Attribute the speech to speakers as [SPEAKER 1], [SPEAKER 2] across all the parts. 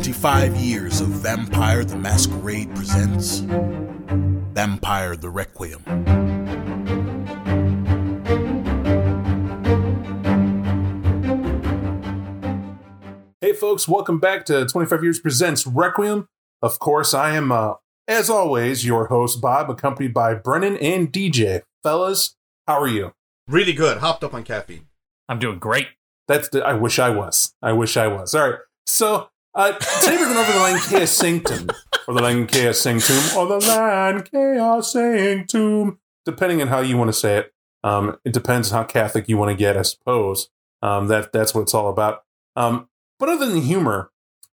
[SPEAKER 1] 25 years of Vampire the Masquerade presents Vampire the Requiem.
[SPEAKER 2] Hey, folks, welcome back to 25 Years Presents Requiem. Of course, I am, uh, as always, your host, Bob, accompanied by Brennan and DJ. Fellas, how are you?
[SPEAKER 3] Really good. Hopped up on caffeine.
[SPEAKER 4] I'm doing great.
[SPEAKER 2] That's the, I wish I was. I wish I was. All right. So, uh, today we're going over the Lancea Sanctum, or the Lancea Sanctum, or the Lancea Sanctum, depending on how you want to say it. Um, it depends on how Catholic you want to get, I suppose. Um, that that's what it's all about. Um, but other than the humor,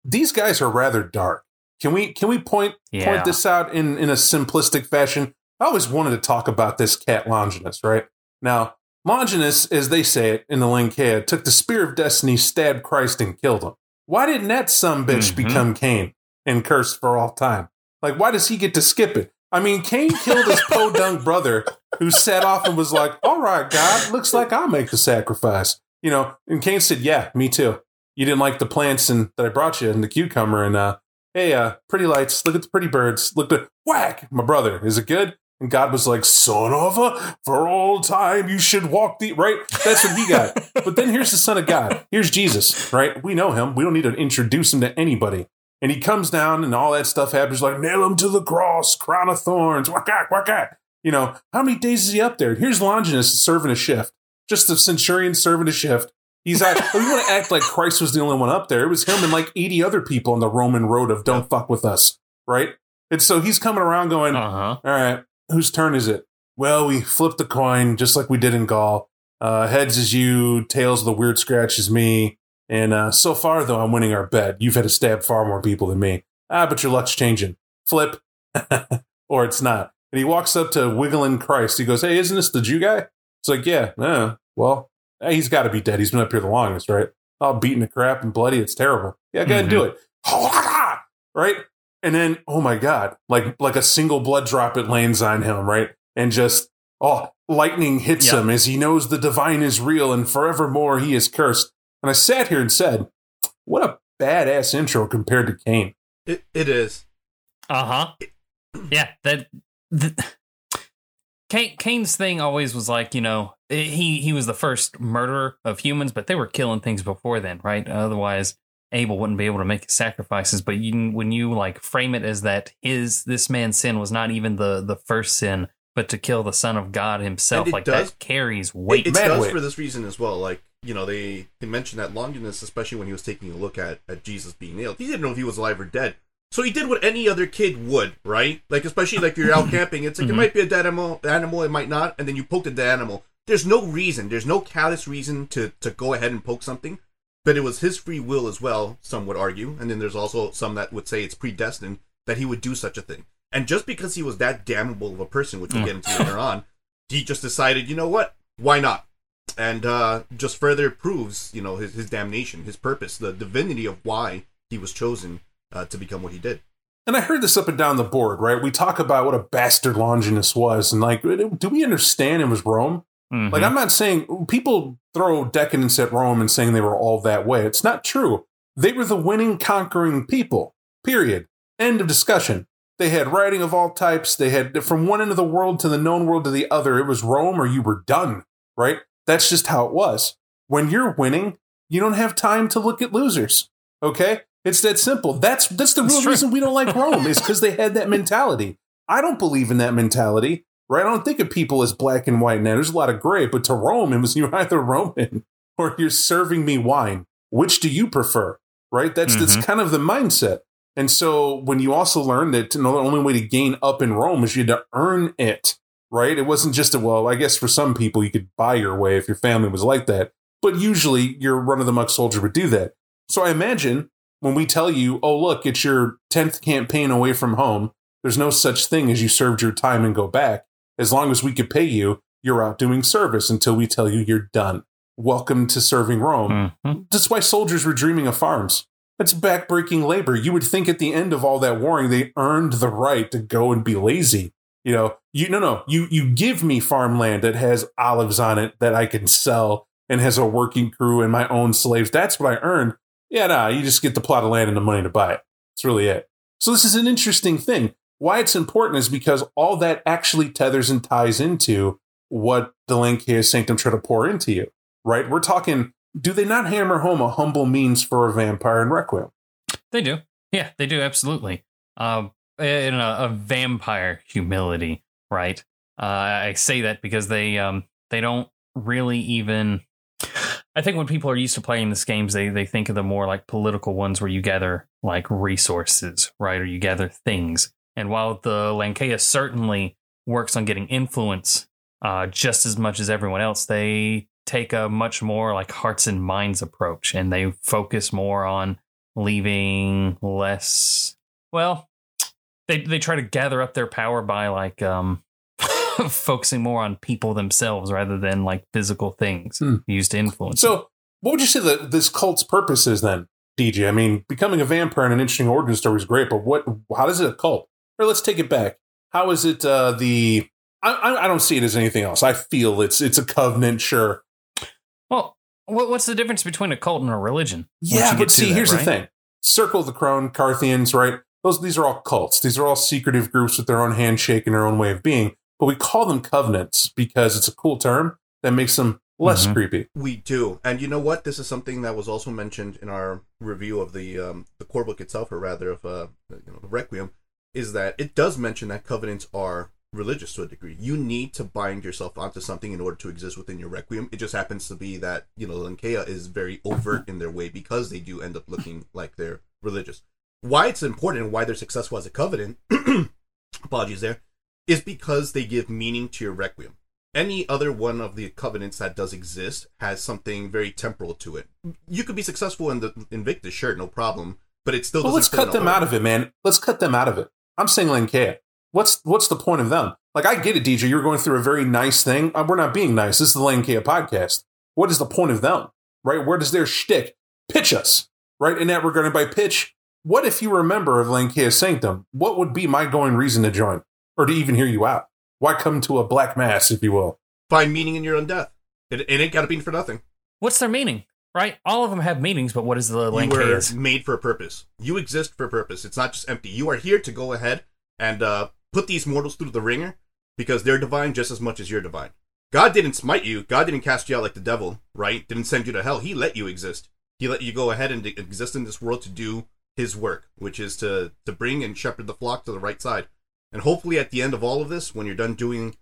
[SPEAKER 2] these guys are rather dark. Can we can we point
[SPEAKER 4] Yeah.
[SPEAKER 2] point this out in in a simplistic fashion? I always wanted to talk about this cat Longinus, right? Now, Longinus, as they say it in the Lancea, took the spear of destiny, stabbed Christ, and killed him. Why didn't that some bitch
[SPEAKER 4] Mhm.
[SPEAKER 2] become Cain and cursed for all time? Like, why does he get to skip it? I mean, Cain killed his podunk brother who set off and was like, All right, God, looks like I'll make the sacrifice. You know, and Cain said, Yeah, me too. You didn't like the plants and that I brought you and the cucumber and uh hey, uh, pretty lights, look at the pretty birds, look at whack, my brother, is it good? And God was like, son of a, for all time you should walk the right. That's what he got. but then here's the son of God. Here's Jesus, right? We know him. We don't need to introduce him to anybody. And he comes down and all that stuff happens like nail him to the cross, crown of thorns, whack, whack, You know, how many days is he up there? Here's Longinus serving a shift. Just a centurion serving a shift. He's like, oh, you want to act like Christ was the only one up there. It was him and like 80 other people on the Roman road of don't fuck with us, right? And so he's coming around going,
[SPEAKER 4] Uh huh.
[SPEAKER 2] all right, whose turn is it? Well, we flipped the coin just like we did in Gaul. Uh, heads is you, tails of the weird scratch is me. And uh, so far, though, I'm winning our bet. You've had to stab far more people than me. Ah, but your luck's changing. Flip, or it's not. And he walks up to Wiggling Christ. He goes, Hey, isn't this the Jew guy? It's like, Yeah, uh, well, eh, he's got to be dead. He's been up here the longest, right? All beaten to crap and bloody. It's terrible. Yeah, go ahead and do it. Right? And then, oh my God, like like a single blood drop it lands on him, right? And just oh, lightning hits
[SPEAKER 4] Yeah.
[SPEAKER 2] him as he knows the divine is real and forevermore he is cursed. And I sat here and said, What a badass intro compared to Cain.
[SPEAKER 3] It, it is.
[SPEAKER 4] Uh huh. Yeah. That. The, Cain, Cain's thing always was like, you know, he he was the first murderer of humans, but they were killing things before then, right? Otherwise, Abel wouldn't be able to make sacrifices. But you, when you like frame it as that his this man's sin was not even the the first sin, but to kill the Son of God Himself, like
[SPEAKER 3] does-
[SPEAKER 4] that carries weight.
[SPEAKER 3] it
[SPEAKER 2] Mad
[SPEAKER 3] does
[SPEAKER 2] weight.
[SPEAKER 3] for this reason as well. Like, you know, they, they mentioned that Longinus, especially when he was taking a look at, at Jesus being nailed, he didn't know if he was alive or dead. So he did what any other kid would, right? Like, especially like if you're out camping, it's like it
[SPEAKER 4] Mhm.
[SPEAKER 3] might be a dead animal, animal, it might not, and then you poked at the animal. There's no reason, there's no callous reason to, to go ahead and poke something, but it was his free will as well, some would argue, and then there's also some that would say it's predestined that he would do such a thing. And just because he was that damnable of a person, which we'll
[SPEAKER 4] Mm.
[SPEAKER 3] get into later on, he just decided, you know what? Why not? And uh, just further proves, you know, his, his damnation, his purpose, the divinity of why he was chosen uh, to become what he did.
[SPEAKER 2] And I heard this up and down the board, right? We talk about what a bastard Longinus was, and like, do we understand it was Rome?
[SPEAKER 4] Mhm.
[SPEAKER 2] Like, I'm not saying people throw decadence at Rome and saying they were all that way. It's not true. They were the winning, conquering people. Period. End of discussion. They had writing of all types. They had from one end of the world to the known world to the other. It was Rome or you were done, right? That's just how it was. When you're winning, you don't have time to look at losers. Okay? It's that simple. That's that's the real reason we don't like Rome is because they had that mentality. I don't believe in that mentality right? I don't think of people as black and white now. There's a lot of gray, but to Rome, it was you're either Roman or you're serving me wine. Which do you prefer? Right? That's that's mm-hmm. kind of the mindset. And so when you also learn that the only way to gain up in Rome is you had to earn it, right? It wasn't just a well, I guess for some people you could buy your way if your family was like that. But usually your run of the muck soldier would do that. So I imagine when we tell you, oh, look, it's your 10th campaign away from home, there's no such thing as you served your time and go back. As long as we could pay you, you're out doing service until we tell you you're done. Welcome to serving Rome.
[SPEAKER 4] Mhm.
[SPEAKER 2] That's why soldiers were dreaming of farms. That's backbreaking labor. You would think at the end of all that warring, they earned the right to go and be lazy. You know, you no no, you you give me farmland that has olives on it that I can sell and has a working crew and my own slaves. That's what I earned. Yeah, nah, you just get the plot of land and the money to buy it. That's really it. So this is an interesting thing. Why it's important is because all that actually tethers and ties into what the Lancea Sanctum try to pour into you, right? We're talking, do they not hammer home a humble means for a vampire in Requiem?
[SPEAKER 4] They do. Yeah, they do. Absolutely. Um, in a, a vampire humility, right? Uh, I say that because they um, they don't really even. I think when people are used to playing these games, they they think of the more like political ones where you gather like resources, right, or you gather things. And while the Lancea certainly works on getting influence uh, just as much as everyone else, they take a much more like hearts and minds approach, and they focus more on leaving less. Well, they they try to gather up their power by like um focusing more on people themselves rather than like physical things
[SPEAKER 2] Hmm.
[SPEAKER 4] used to influence.
[SPEAKER 2] So, what would you say that this cult's purpose is then, DJ? I mean, becoming a vampire in an interesting origin story is great, but what? How does it a cult? Or let's take it back. How is it uh, the? I, I I don't see it as anything else. I feel it's it's a covenant, sure.
[SPEAKER 4] well, what, what's the difference between a cult and a religion?
[SPEAKER 2] Yeah,
[SPEAKER 4] you
[SPEAKER 2] but see,
[SPEAKER 4] that,
[SPEAKER 2] here's
[SPEAKER 4] right?
[SPEAKER 2] the thing: Circle of the Crone, Carthians, right? Those these are all cults. These are all secretive groups with their own handshake and their own way of being. But we call them covenants because it's a cool term that makes them less
[SPEAKER 4] Mhm.
[SPEAKER 2] creepy.
[SPEAKER 3] We do, and you know what? This is something that was also mentioned in our review of the um, the core book itself, or rather of uh, you know, the Requiem, is that it does mention that covenants are religious to a degree. You need to bind yourself onto something in order to exist within your Requiem. It just happens to be that you know Lancea is very overt in their way because they do end up looking like they're religious. Why it's important and why they're successful as a covenant, apologies there, is because they give meaning to your Requiem any other one of the covenants that does exist has something very temporal to it. You could be successful in the Invictus, sure, no problem, but it still.
[SPEAKER 2] Well,
[SPEAKER 3] doesn't
[SPEAKER 2] let's cut them out of it, man. Let's cut them out of it. I'm saying Lancea. What's what's the point of them? Like, I get it, DJ. You're going through a very nice thing. Uh, we're not being nice. This is the Lancea podcast. What is the point of them? Right? Where does their shtick pitch us? Right? In that regard, and by pitch, what if you were a member of Lancea Sanctum? What would be my going reason to join or to even hear you out? Why come to a black mass, if you will?
[SPEAKER 3] Find meaning in your own death. It, it ain't got to be for nothing.
[SPEAKER 4] What's their meaning? Right? All of them have meanings, but what is the language?
[SPEAKER 3] You were made for a purpose. You exist for a purpose. It's not just empty. You are here to go ahead and uh, put these mortals through the ringer because they're divine just as much as you're divine. God didn't smite you. God didn't cast you out like the devil, right? Didn't send you to hell. He let you exist. He let you go ahead and exist in this world to do His work, which is to to bring and shepherd the flock to the right side. And hopefully, at the end of all of this, when you're done doing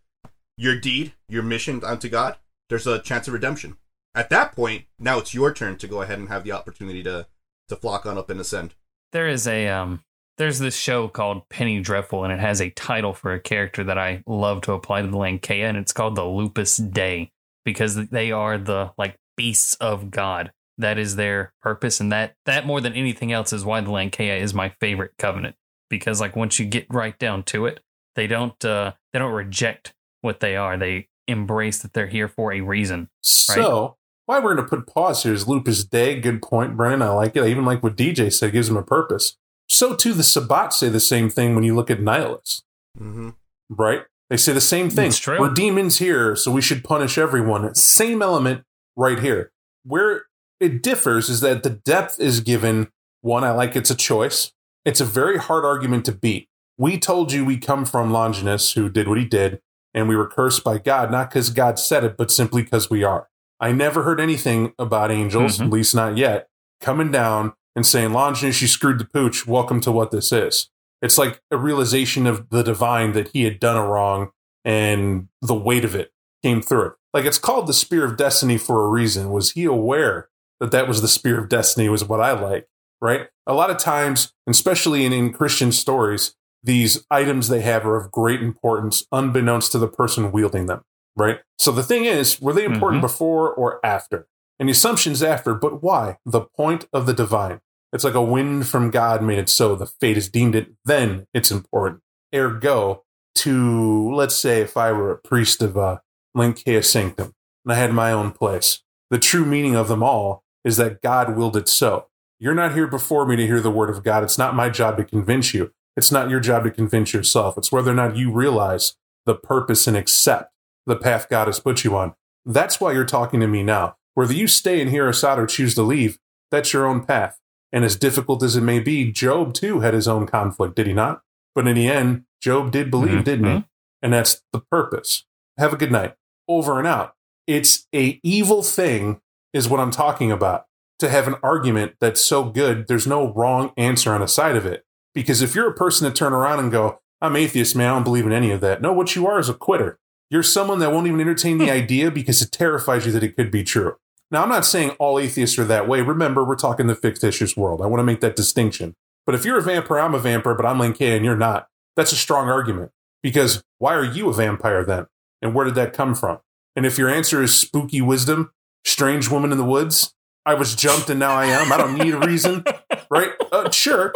[SPEAKER 3] your deed, your mission unto God, there's a chance of redemption. At that point, now it's your turn to go ahead and have the opportunity to to flock on up and ascend.
[SPEAKER 4] There is a um there's this show called Penny Dreadful and it has a title for a character that I love to apply to the Lancea and it's called the Lupus Dei because they are the like beasts of God. That is their purpose and that that more than anything else is why the Lancea is my favorite covenant because like once you get right down to it, they don't uh they don't reject what they are. They embrace that they're here for a reason.
[SPEAKER 2] So, why we're going to put pause here is Lupus Dei. Good point, Brennan. I like it. I even like what DJ said. It gives him a purpose. So, too, the Sabbat say the same thing when you look at Nihilus,
[SPEAKER 3] Mm-hmm.
[SPEAKER 2] right? They say the same thing.
[SPEAKER 4] True.
[SPEAKER 2] We're demons here, so we should punish everyone. Same element right here. Where it differs is that the depth is given one, I like it's a choice. It's a very hard argument to beat. We told you we come from Longinus, who did what he did, and we were cursed by God, not because God said it, but simply because we are. I never heard anything about angels,
[SPEAKER 4] Mhm.
[SPEAKER 2] at least not yet, coming down and saying, Longinus, you screwed the pooch. Welcome to what this is. It's like a realization of the divine that he had done a wrong and the weight of it came through it. Like it's called the spear of destiny for a reason. Was he aware that that was the spear of destiny? Was what I like, right? A lot of times, especially in, in Christian stories, these items they have are of great importance, unbeknownst to the person wielding them, right? So the thing is, were they important before or after? And the assumption's after, but why? The point of the divine. It's like a wind from God made it so. The fate has deemed it, then it's important. Ergo, to let's say if I were a priest of uh, Lancea Sanctum and I had my own place, the true meaning of them all is that God willed it so. You're not here before me to hear the word of God. It's not my job to convince you. It's not your job to convince yourself. It's whether or not you realize the purpose and accept the path God has put you on. That's why you're talking to me now. Whether you stay and hear us out or choose to leave, that's your own path. And as difficult as it may be, Job too had his own conflict, did he not? But in the end, Job did believe,
[SPEAKER 4] Mhm.
[SPEAKER 2] didn't he? And that's the purpose. Have a good night. Over and out. It's a evil thing, is what I'm talking about. To have an argument that's so good, there's no wrong answer on the side of it. Because if you're a person to turn around and go, I'm atheist, man, I don't believe in any of that. No, what you are is a quitter. You're someone that won't even entertain the idea because it terrifies you that it could be true. Now, I'm not saying all atheists are that way. Remember, we're talking the fictitious world. I want to make that distinction. But if you're a vampire, I'm a vampire, but I'm Lin K and you're not. That's a strong argument. Because why are you a vampire then? And where did that come from? And if your answer is spooky wisdom, strange woman in the woods, I was jumped and now I am, I don't need a reason, right? Uh, sure.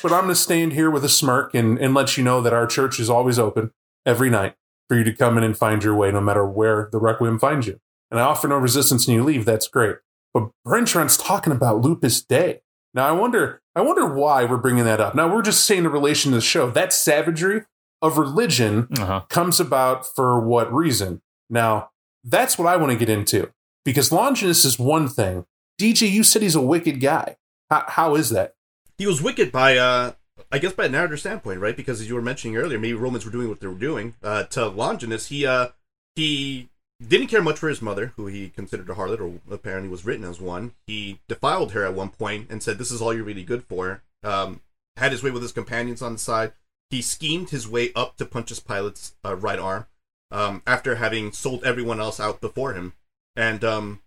[SPEAKER 2] But I'm going to stand here with a smirk and, and let you know that our church is always open every night for you to come in and find your way, no matter where the Requiem finds you. And I offer no resistance and you leave. That's great. But Brent Trent's talking about Lupus Dei. Now I wonder, I wonder why we're bringing that up. Now we're just saying in relation to the show that savagery of religion
[SPEAKER 4] Uh-huh.
[SPEAKER 2] comes about for what reason? Now that's what I want to get into because Longinus is one thing. DJ, you said he's a wicked guy. How, how is that?
[SPEAKER 3] He was wicked by, uh, I guess, by a narrative standpoint, right? Because as you were mentioning earlier, maybe Romans were doing what they were doing. Uh, to Longinus, he uh, he didn't care much for his mother, who he considered a harlot, or apparently was written as one. He defiled her at one point and said, "This is all you're really good for." Um, had his way with his companions on the side. He schemed his way up to Pontius Pilate's uh, right arm um, after having sold everyone else out before him. And um,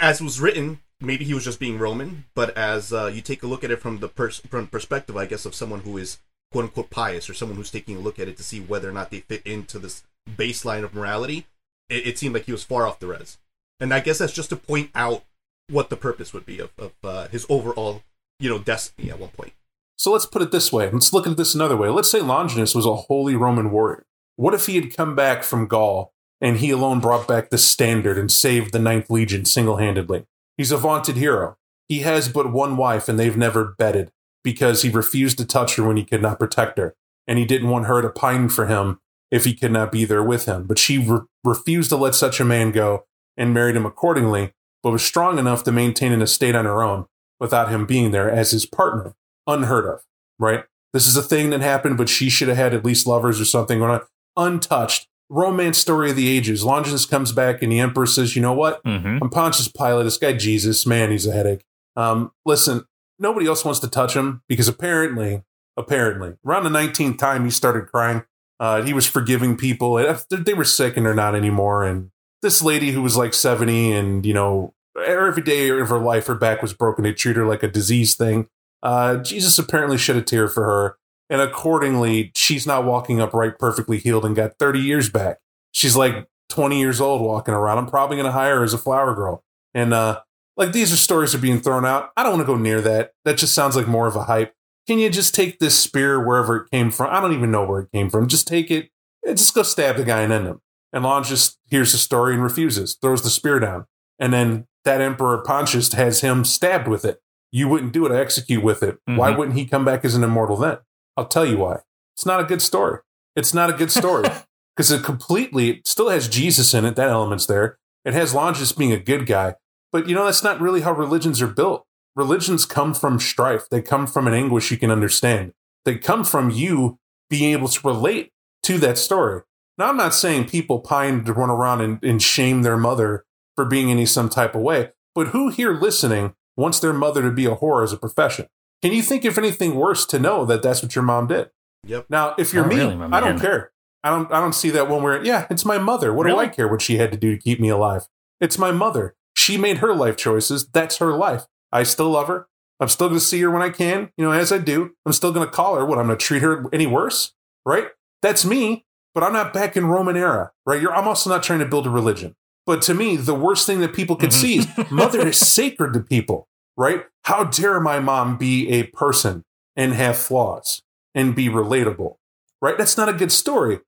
[SPEAKER 3] as was written, maybe he was just being Roman, but as uh, you take a look at it from the pers- from perspective, I guess, of someone who is quote unquote pious or someone who's taking a look at it to see whether or not they fit into this baseline of morality, it, it seemed like he was far off the res. And I guess that's just to point out what the purpose would be of, of uh, his overall, you know, destiny at one point.
[SPEAKER 2] So let's put it this way. Let's look at this another way. Let's say Longinus was a holy Roman warrior. What if he had come back from Gaul and he alone brought back the standard and saved the Ninth Legion single handedly? He's a vaunted hero. He has but one wife and they've never betted because he refused to touch her when he could not protect her. And he didn't want her to pine for him if he could not be there with him. But she re- refused to let such a man go and married him accordingly, but was strong enough to maintain an estate on her own without him being there as his partner unheard of, right? This is a thing that happened, but she should have had at least lovers or something going on. Untouched. Romance story of the ages. Longinus comes back and the emperor says, you know what?
[SPEAKER 4] Mm-hmm.
[SPEAKER 2] I'm Pontius Pilate. This guy, Jesus, man, he's a headache. Um, listen, nobody else wants to touch him because apparently, apparently, around the 19th time he started crying. Uh, he was forgiving people. and They were sick and they're not anymore. And this lady who was like 70 and, you know, every day of her life, her back was broken. They treat her like a disease thing. Uh, Jesus apparently shed a tear for her. And accordingly, she's not walking upright, perfectly healed, and got 30 years back. She's like 20 years old walking around. I'm probably going to hire her as a flower girl. And uh, like these are stories are being thrown out. I don't want to go near that. That just sounds like more of a hype. Can you just take this spear wherever it came from? I don't even know where it came from. Just take it and just go stab the guy and end him. And Lon just hears the story and refuses, throws the spear down. And then that Emperor Pontius has him stabbed with it. You wouldn't do it, I execute with it. Why
[SPEAKER 4] Mhm.
[SPEAKER 2] wouldn't he come back as an immortal then? I'll tell you why. It's not a good story. It's not a good story because it completely it still has Jesus in it. That element's there. It has Longinus being a good guy, but you know that's not really how religions are built. Religions come from strife. They come from an anguish you can understand. They come from you being able to relate to that story. Now, I'm not saying people pine to run around and, and shame their mother for being any some type of way, but who here listening wants their mother to be a whore as a profession? Can you think of anything worse to know that that's what your mom did?
[SPEAKER 3] Yep.
[SPEAKER 2] Now, if you're
[SPEAKER 4] Not
[SPEAKER 2] me,
[SPEAKER 4] really,
[SPEAKER 2] I don't care. I don't. I don't see that one where, yeah, it's my mother. What do I care what she had to do to keep me alive? It's my mother. She made her life choices. That's her life. I still love her. I'm still going to see her when I can. You know, as I do. I'm still going to call her. What? I'm going to treat her any worse? Right? That's me. But I'm not back in Roman era. Right? You're. I'm also not trying to build a religion. But to me, the worst thing that people could mm-hmm. see is mother is sacred to people. Right? How dare my mom be a person and have flaws and be relatable? Right? That's not a good story.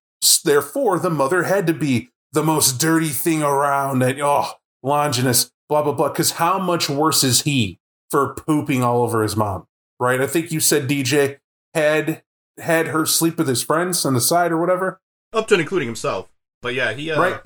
[SPEAKER 2] Therefore, the mother had to be the most dirty thing around. And oh, Longinus, blah blah blah. Because how much worse is he for pooping all over his mom? Right? I think you said DJ had had her sleep with his friends on the side or whatever.
[SPEAKER 3] Up to and including himself. But yeah, he uh,
[SPEAKER 2] Right.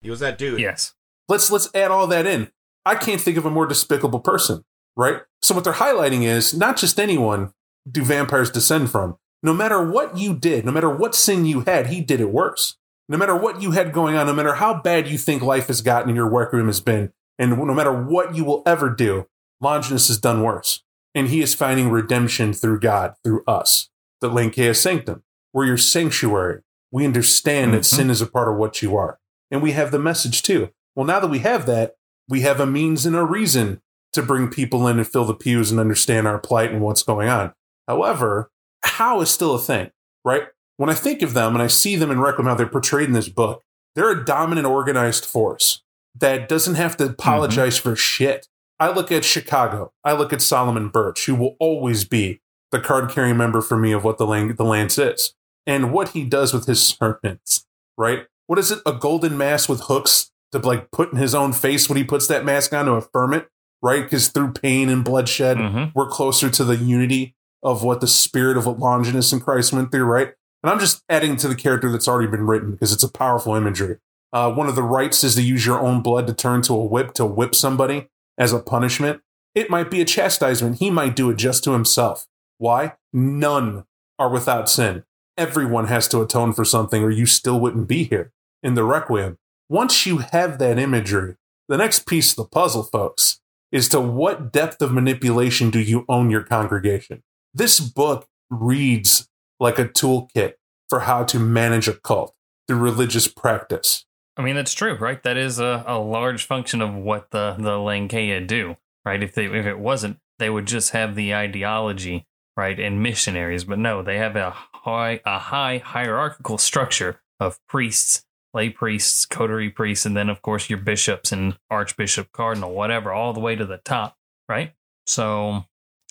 [SPEAKER 3] he was that dude.
[SPEAKER 4] Yes.
[SPEAKER 2] Let's let's add all that in. I can't think of a more despicable person. Right? So what they're highlighting is not just anyone do vampires descend from. No matter what you did, no matter what sin you had, he did it worse. No matter what you had going on, no matter how bad you think life has gotten and your workroom has been, and no matter what you will ever do, Longinus has done worse. And he is finding redemption through God, through us, the Lancea Sanctum. We're your sanctuary. We understand that
[SPEAKER 4] Mhm.
[SPEAKER 2] sin is a part of what you are. And we have the message too. Well, now that we have that, we have a means and a reason to bring people in and fill the pews and understand our plight and what's going on. However, how is still a thing, right? When I think of them and I see them in Requiem, how they're portrayed in this book, they're a dominant, organized force that doesn't have to mm-hmm. apologize for shit. I look at Chicago. I look at Solomon Birch, who will always be the card carrying member for me of what the, Lan- the Lance is and what he does with his serpents, right? What is it? A golden mask with hooks to like put in his own face when he puts that mask on to affirm it, right? Because through pain and bloodshed,
[SPEAKER 4] Mhm.
[SPEAKER 2] we're closer to the unity of what the spirit of what Longinus and Christ went through, right? And I'm just adding to the character that's already been written because it's a powerful imagery. Uh, one of the rights is to use your own blood to turn to a whip to whip somebody as a punishment. It might be a chastisement. He might do it just to himself. Why? None are without sin. Everyone has to atone for something, or you still wouldn't be here in the Requiem. Once you have that imagery, the next piece of the puzzle, folks, is to what depth of manipulation do you own your congregation? This book reads like a toolkit for how to manage a cult through religious practice.
[SPEAKER 4] I mean, that's true, right? That is a, a large function of what the, the Lancea do, right? If they if it wasn't, they would just have the ideology, right, and missionaries. But no, they have a high a high hierarchical structure of priests, lay priests, coterie priests, and then of course your bishops and archbishop, cardinal, whatever, all the way to the top, right? So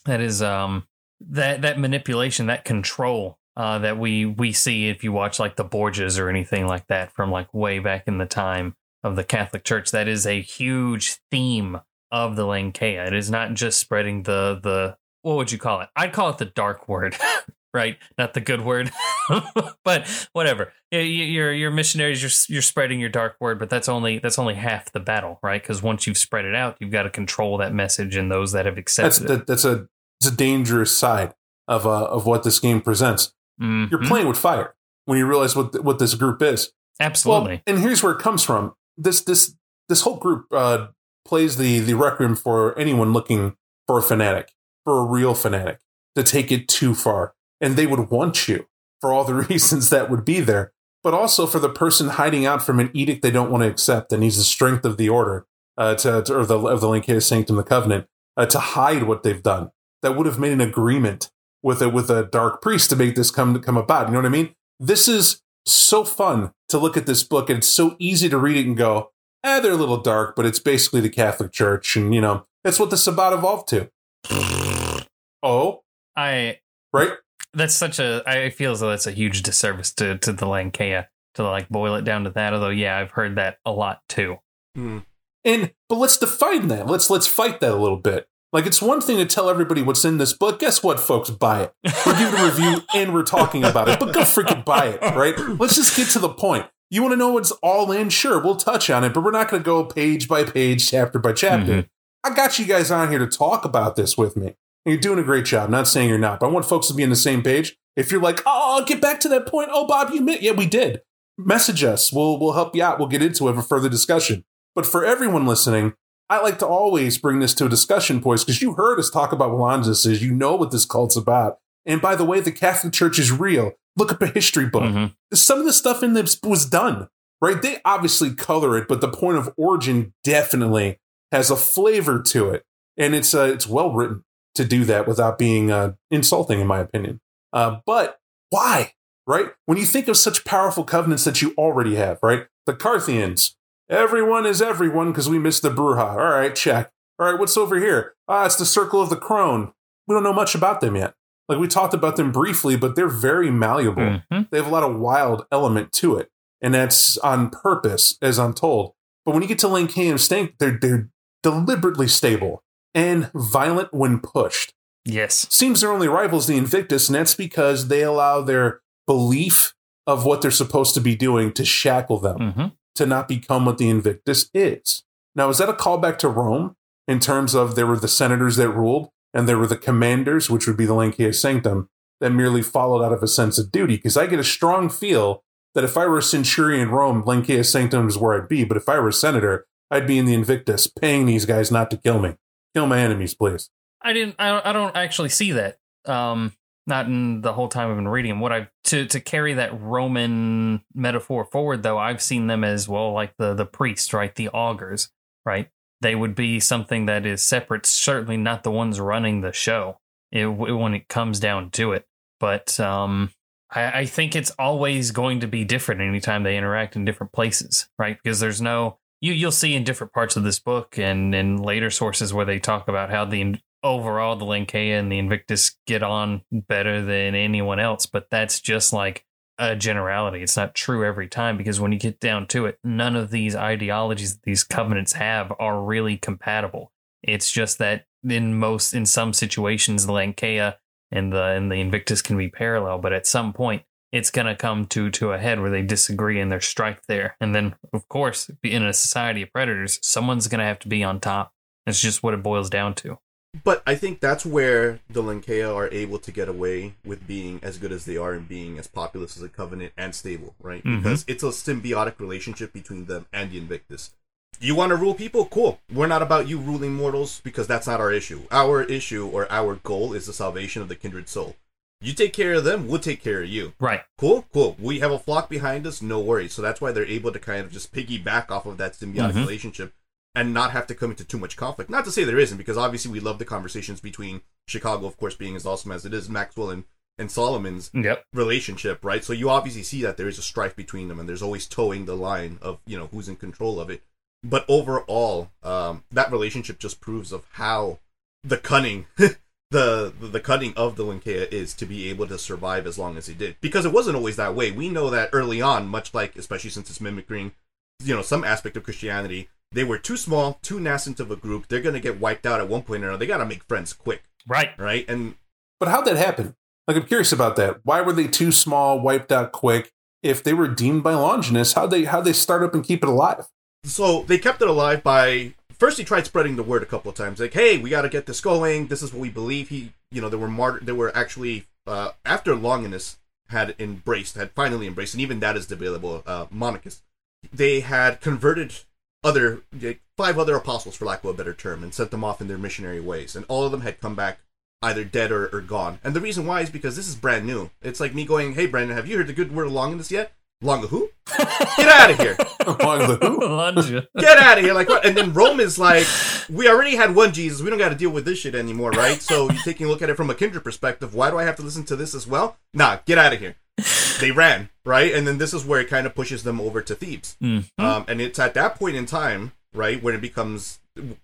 [SPEAKER 4] that is um that that manipulation, that control uh, that we we see if you watch like the Borgias or anything like that from like way back in the time of the Catholic Church. That is a huge theme of the Lancea. It is not just spreading the the what would you call it? I'd call it the dark word, right? Not the good word, but whatever. You're you're missionaries. You're you're spreading your dark word, but that's only that's only half the battle, right? Because once you've spread it out, you've got to control that message and those that have
[SPEAKER 2] That's
[SPEAKER 4] accepted it.
[SPEAKER 2] that, that's a it's a dangerous side of uh, of what this game presents.
[SPEAKER 4] Mhm.
[SPEAKER 2] You're playing with fire when you realize what what this group is.
[SPEAKER 4] Absolutely.
[SPEAKER 2] Well, and here's where it comes from. This this this whole group uh, plays the the requiem for anyone looking for a fanatic, for a real fanatic, to take it too far, and they would want you for all the reasons that would be there, but also for the person hiding out from an edict they don't want to accept that needs the strength of the order uh, to, to or the of the Lancea Sanctum, the Covenant, uh, to hide what they've done. That would have made an agreement with a with a dark priest to make this come come about. You know what I mean? This is so fun to look at this book, and it's so easy to read it and go, "Ah, they're a little dark," but it's basically the Catholic Church, and you know that's what this about evolved to. Oh,
[SPEAKER 4] I
[SPEAKER 2] right.
[SPEAKER 4] That's such a I feel as though that's a huge disservice to to the Lancea to like boil it down to that. Although yeah, I've heard that a lot too.
[SPEAKER 3] Hmm.
[SPEAKER 2] And but let's define that. Let's let's fight that a little bit. Like it's one thing to tell everybody what's in this book. Guess what, folks? Buy it. We're giving a review and we're talking about it. But go freaking buy it, right? Let's just get to the point. You want to know what's all in? Sure, we'll touch on it, but we're not going to go page by page, chapter by chapter.
[SPEAKER 4] Mhm.
[SPEAKER 2] I got you guys on here to talk about this with me. You're doing a great job. Not saying you're not, but I want folks to be on the same page. If you're like, oh, I'll get back to that point. Oh, Bob, you admit, yeah, we did. Message us. We'll we'll help you out. We'll get into it for further discussion. But for everyone listening, I like to always bring this to a discussion point because you heard us talk about what is. You know what this cult's about. And by the way, the Catholic Church is real. Look up a history book.
[SPEAKER 4] Mhm.
[SPEAKER 2] Some of the stuff in this was done, right? They obviously color it, but the point of origin definitely has a flavor to it. And it's uh, it's well written to do that without being uh, insulting, in my opinion. Uh, but why, right? When you think of such powerful covenants that you already have, right? The Carthians, everyone is everyone because we missed the Brujah. All right, check. All right, what's over here? Ah, it's the Circle of the Crone. We don't know much about them yet. Like we talked about them briefly, but they're very malleable.
[SPEAKER 4] Mhm.
[SPEAKER 2] They have a lot of wild element to it, and that's on purpose, as I'm told. But when you get to Lancea and Stank, they're they're deliberately stable and violent when pushed.
[SPEAKER 4] Yes.
[SPEAKER 2] Seems their only rival is the Invictus, and that's because they allow their belief of what they're supposed to be doing to shackle them
[SPEAKER 4] hmm
[SPEAKER 2] to not become what the Invictus is. Now, is that a callback to Rome? in terms of there were the senators that ruled, and there were the commanders, which would be the Lancea Sanctum, that merely followed out of a sense of duty. Because I get a strong feel that if I were a centurion in Rome, Lancea Sanctum is where I'd be. But if I were a senator, I'd be in the Invictus, paying these guys not to kill me. Kill my enemies, please.
[SPEAKER 4] I didn't. I, I don't actually see that. Um, not in the whole time I've been reading. What I've to to carry that Roman metaphor forward, though, I've seen them as well, like the the priests, right? The augurs, right? They would be something that is separate. Certainly not the ones running the show it, when it comes down to it. But um, I, I think it's always going to be different anytime they interact in different places, right? Because there's no you you'll see in different parts of this book and in later sources where they talk about how the overall the Lancea and the Invictus get on better than anyone else, but that's just like a generality. It's not true every time because when you get down to it, none of these ideologies that these covenants have are really compatible. It's just that in most in some situations the Lancea and the and the Invictus can be parallel, but at some point it's going to come to to a head where they disagree and there's strife there. And then of course, in a society of predators, someone's going to have to be on top. It's just what it boils down to.
[SPEAKER 3] But I think that's where the Lancea are able to get away with being as good as they are and being as populous as a covenant and stable, right?
[SPEAKER 4] Mhm.
[SPEAKER 3] Because it's a symbiotic relationship between them and the Invictus. You want to rule people? Cool. We're not about you ruling mortals because that's not our issue. Our issue or our goal is the salvation of the kindred soul. You take care of them, we'll take care of you.
[SPEAKER 4] Right.
[SPEAKER 3] Cool, cool. We have a flock behind us, no worries. So that's why they're able to kind of just piggyback off of that symbiotic
[SPEAKER 4] Mhm.
[SPEAKER 3] relationship and not have to come into too much conflict. Not to say there isn't, because obviously we love the conversations between Chicago, of course, being as awesome as it is, Maxwell and, and Solomon's
[SPEAKER 4] Yep.
[SPEAKER 3] relationship, right? So you obviously see that there is a strife between them, and there's always towing the line of you know who's in control of it. But overall, um, that relationship just proves of how the cunning, the the cunning of the Lancea is to be able to survive as long as he did, because it wasn't always that way. We know that early on, much like especially since it's mimicking, you know, some aspect of Christianity. They were too small, too nascent of a group. They're gonna get wiped out at one point or another. They gotta make friends quick,
[SPEAKER 4] Right.
[SPEAKER 3] right? And
[SPEAKER 2] But how'd that happen? Like, I'm curious about that. Why were they too small, wiped out quick? If they were deemed by Longinus, how'd they, how'd they start up and keep it alive?
[SPEAKER 3] so they kept it alive by first he tried spreading the word a couple of times like hey we got to get this going. This is what we believe. He you know there were martyr there were actually uh after longinus had embraced had finally embraced and even that is debatable uh monachus they had converted other like, five other apostles for lack of a better term and sent them off in their missionary ways and all of them had come back either dead or, or gone. And the reason why is because this is brand new. It's like me going hey brandon have you heard the good word of longinus yet? Longa who get out of here.
[SPEAKER 2] Along the who?
[SPEAKER 4] Lunge.
[SPEAKER 3] get out of here like what and then rome is like we already had one jesus. We don't got to deal with this shit anymore right? So you're taking a look at it from a kindred perspective why do i have to listen to this as well? Nah get out of here. They ran right? And then this is where it kind of pushes them over to thebes.
[SPEAKER 4] Mhm.
[SPEAKER 3] um, and it's at that point in time right when it becomes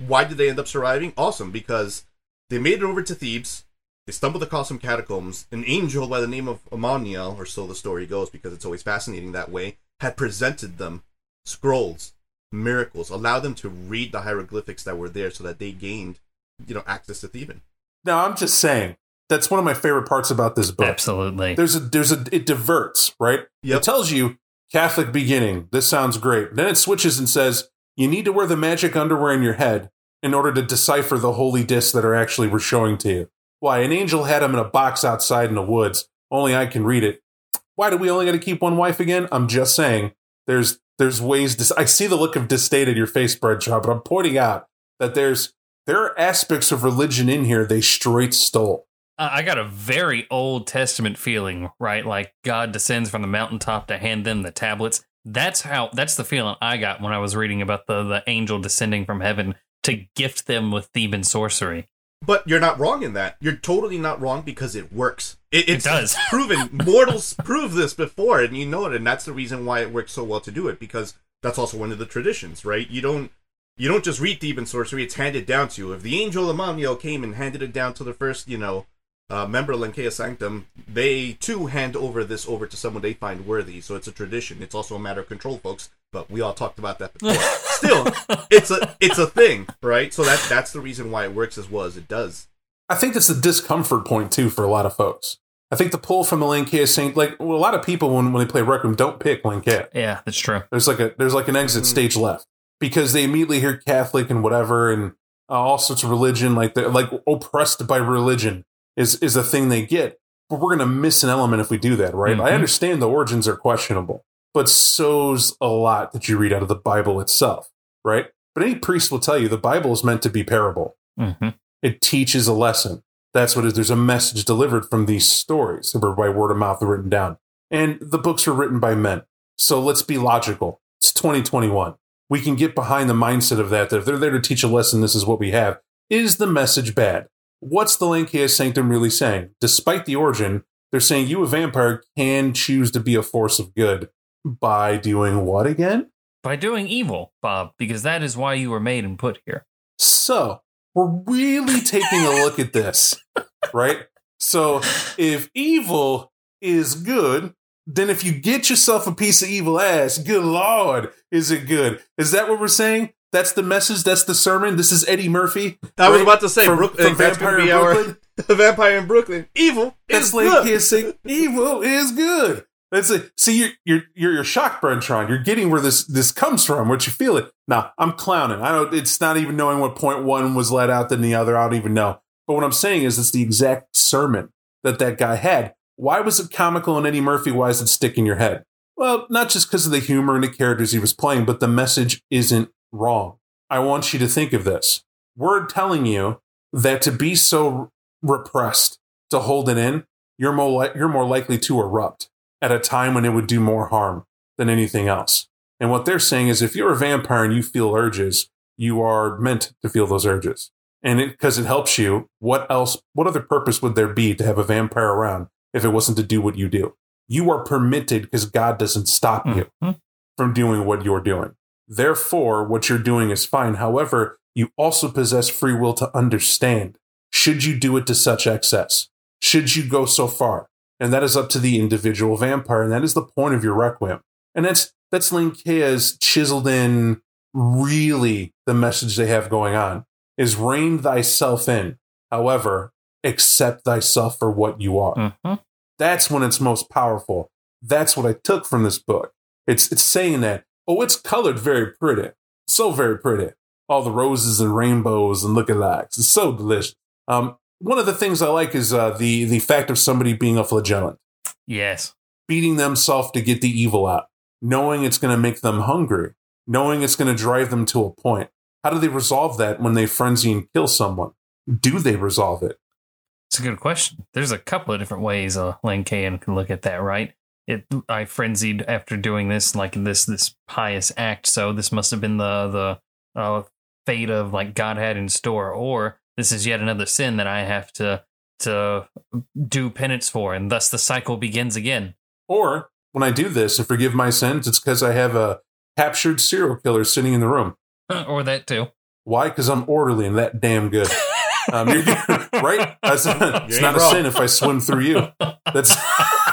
[SPEAKER 3] why did they end up surviving? Awesome because they made it over to thebes. They stumbled across some catacombs. An angel by the name of Amoniel or so the story goes because it's always fascinating that way had presented them scrolls miracles allowed them to read the hieroglyphics that were there so that they gained you know access to theban
[SPEAKER 2] Now, I'm just saying. That's one of my favorite parts about this book.
[SPEAKER 4] Absolutely.
[SPEAKER 2] There's a there's a it diverts, right?
[SPEAKER 3] Yep.
[SPEAKER 2] It tells you Catholic beginning. This sounds great. Then it switches and says you need to wear the magic underwear in your head in order to decipher the holy discs that are actually we're showing to you. Why an angel had him in a box outside in the woods. Only I can read it. Why do we only got to keep one wife again? I'm just saying. There's there's ways. To, I see the look of disdain in your face, Bradshaw, but I'm pointing out that there's there are aspects of religion in here they straight stole.
[SPEAKER 4] I I got a very Old Testament feeling, right? Like God descends from the mountaintop to hand them the tablets. That's how. That's the feeling I got when I was reading about the the angel descending from heaven to gift them with Theban sorcery.
[SPEAKER 3] But you're not wrong in that. You're totally not wrong because it works. It, it's
[SPEAKER 4] does.
[SPEAKER 3] proven. Mortals prove this before, and you know it, and that's the reason why it works so well to do it because that's also one of the traditions, right? You don't you don't just read Theban sorcery; it's handed down to you. If the angel Emmanuel came and handed it down to the first, you know, uh, member of Lancea Sanctum, they too hand over this over to someone they find worthy. So it's a tradition. It's also a matter of control, folks. But we all talked about that before. Still, it's a it's a thing, right? So that that's the reason why it works as well as it does.
[SPEAKER 2] I think that's a discomfort point too for a lot of folks. I think the pull from the Lancea Saint, like well, a lot of people when, when they play Rec Room don't pick Lancea.
[SPEAKER 4] Yeah, that's true.
[SPEAKER 2] There's like a there's like an exit
[SPEAKER 3] Mhm.
[SPEAKER 2] stage left because they immediately hear Catholic and whatever, and uh, all sorts of religion, like they're like oppressed by religion is is a thing they get. But we're gonna miss an element if we do that, right? I
[SPEAKER 4] Mhm.
[SPEAKER 2] understand the origins are questionable, but so's a lot that you read out of the Bible itself, right? But any priest will tell you the Bible is meant to be parable.
[SPEAKER 4] hmm
[SPEAKER 2] It teaches a lesson. That's what it is. There's a message delivered from these stories that were by word of mouth written down. And the books were written by men. So let's be logical. It's 2021. We can get behind the mindset of that, that if they're there to teach a lesson, this is what we have. Is the message bad? What's the Lancaster Sanctum really saying? Despite the origin, they're saying you, a vampire, can choose to be a force of good by doing what again?
[SPEAKER 4] By doing evil, Bob, because that is why you were made and put here.
[SPEAKER 2] So we're really taking a look at this, right? So if evil is good, then if you get yourself a piece of evil ass, good lord, is it good? Is that what we're saying? That's the message. That's the sermon. This is Eddie Murphy.
[SPEAKER 3] I was about to say
[SPEAKER 2] From-
[SPEAKER 3] Brooklyn.
[SPEAKER 2] from Vampire in
[SPEAKER 3] our
[SPEAKER 2] Brooklyn.
[SPEAKER 3] vampire in Brooklyn. Evil
[SPEAKER 2] That's
[SPEAKER 3] is
[SPEAKER 2] like
[SPEAKER 3] good.
[SPEAKER 2] kissing. Evil is good. That's it. See, you're you're you're, you're shocked, Brentron. You're getting where this this comes from. What you feel it. Now, I'm clowning. I don't. It's not even knowing what point one was let out than the other. I don't even know. But what I'm saying is, it's the exact sermon that that guy had. Why was it comical and Eddie Murphy? Why does it stick in your head? Well, not just because of the humor and the characters he was playing, but the message isn't wrong. I want you to think of this. We're telling you that to be so repressed, to hold it in, you're more li- you're more likely to erupt at a time when it would do more harm than anything else. And what they're saying is, if you're a vampire and you feel urges, you are meant to feel those urges, and because it, helps you. What else? What other purpose would there be to have a vampire around if it wasn't to do what you do? You are permitted because God doesn't stop you
[SPEAKER 4] Mhm.
[SPEAKER 2] from doing what you're doing. Therefore, what you're doing is fine. However, you also possess free will to understand. Should you do it to such excess? Should you go so far? And that is up to the individual vampire, and that is the point of your requiem. And that's that's Lancea's chiseled in really the message they have going on is rein thyself in. However, accept thyself for what you are
[SPEAKER 4] hmm
[SPEAKER 2] that's when it's most powerful. That's what I took from this book. It's it's saying that, oh, it's colored very pretty. So very pretty. All the roses and rainbows and lookalikes. It's so delicious. Um, one of the things I like is uh, the the fact of somebody being a flagellant,
[SPEAKER 4] Yes.
[SPEAKER 2] beating themselves to get the evil out, knowing it's going to make them hungry, knowing it's going to drive them to a point. How do they resolve that when they frenzy and kill someone? Do they resolve it?
[SPEAKER 4] It's a good question. There's a couple of different ways uh, Lankayan can look at that, right? It I frenzied after doing this, like this this pious act. So this must have been the the uh, fate of like God had in store, or this is yet another sin that I have to to do penance for, and thus the cycle begins again.
[SPEAKER 2] Or when I do this and forgive my sins, it's because I have a captured serial killer sitting in the room.
[SPEAKER 4] or that too.
[SPEAKER 2] Why? Because I'm orderly and that damn good. Um, you're, right? That's, it's
[SPEAKER 3] ain't
[SPEAKER 2] not a sin if I swim through you. That's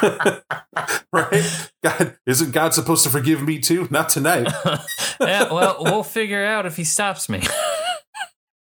[SPEAKER 2] right. God, isn't God supposed to forgive me too? Not tonight,
[SPEAKER 4] yeah, well, we'll figure out if he stops me.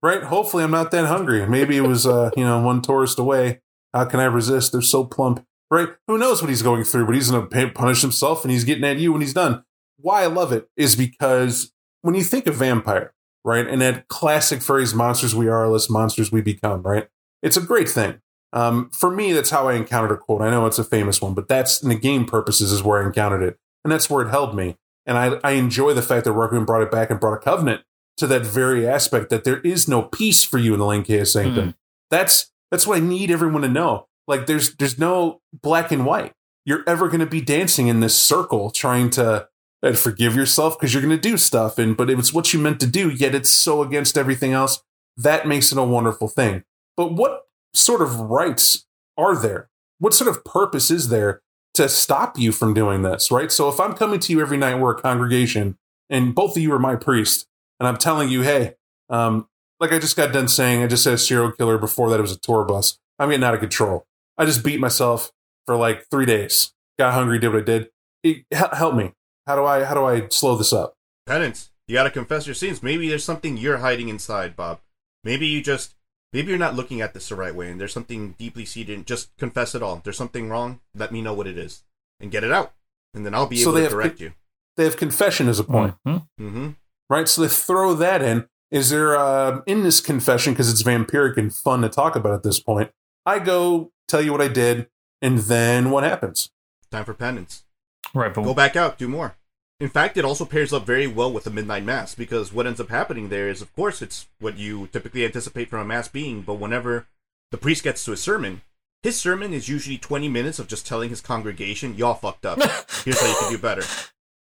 [SPEAKER 2] right? Hopefully, I'm not that hungry. Maybe it was, uh, you know, one tourist away. How can I resist? They're so plump, right? Who knows what he's going through? But he's going to punish himself, and he's getting at you when he's done. Why I love it is because when you think of vampire, right, and that classic phrase "monsters we are, less monsters we become," right? It's a great thing. Um, for me, that's how I encountered a quote. I know it's a famous one, but that's in the game purposes is where I encountered it, and that's where it held me. And I, I enjoy the fact that Requiem brought it back and brought a covenant to that very aspect that there is no peace for you in the Lancashire Sanctum. That's that's what I need everyone to know. Like there's there's no black and white. You're ever going to be dancing in this circle trying to uh, forgive yourself because you're going to do stuff, and but it's what you meant to do. Yet it's so against everything else. That makes it a wonderful thing. But what sort of rights are there? What sort of purpose is there to stop you from doing this? Right. So if I'm coming to you every night, we're a congregation, and both of you are my priest, and I'm telling you, hey, um, like I just got done saying, I just said a serial killer. Before that, it was a tour bus. I'm getting out of control. I just beat myself for like three days. Got hungry, did what I did. It, help me. How do I? How do I slow this up?
[SPEAKER 3] penance. You gotta confess your sins. Maybe there's something you're hiding inside, Bob. Maybe you just maybe you're not looking at this the right way and there's something deeply seated. Just confess it all. There's something wrong, let me know what it is. And get it out. And then I'll be
[SPEAKER 2] So
[SPEAKER 3] able to
[SPEAKER 2] have
[SPEAKER 3] correct you.
[SPEAKER 2] They have confession as a point,
[SPEAKER 4] Mhm.
[SPEAKER 3] Mm-hmm.
[SPEAKER 2] right? So they throw that in, is there uh, in this confession because it's vampiric and fun to talk about at this point? I go tell you what I did, and then what happens?
[SPEAKER 3] Time for penance.
[SPEAKER 4] Right, but
[SPEAKER 3] Go back out, do more. In fact, it also pairs up very well with the midnight mass because what ends up happening there is, of course, it's what you typically anticipate from a mass being. But whenever the priest gets to a sermon, his sermon is usually 20 minutes of just telling his congregation, "Y'all fucked up. Here's how you can do better.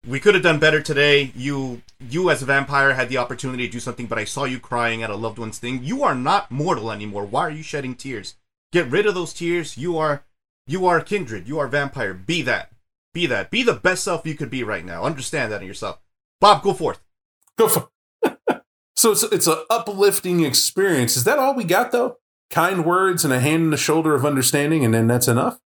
[SPEAKER 3] We could have done better today. You, you as a vampire had the opportunity to do something, but I saw you crying at a loved one's thing. You are not mortal anymore. Why are you shedding tears? Get rid of those tears. You are, you are kindred. You are vampire. Be that. Be that. Be the best self you could be right now. Understand that in yourself. Bob, go forth.
[SPEAKER 2] Go for. so it's it's an uplifting experience. Is that all we got though? Kind words and a hand in the shoulder of understanding, and then that's enough.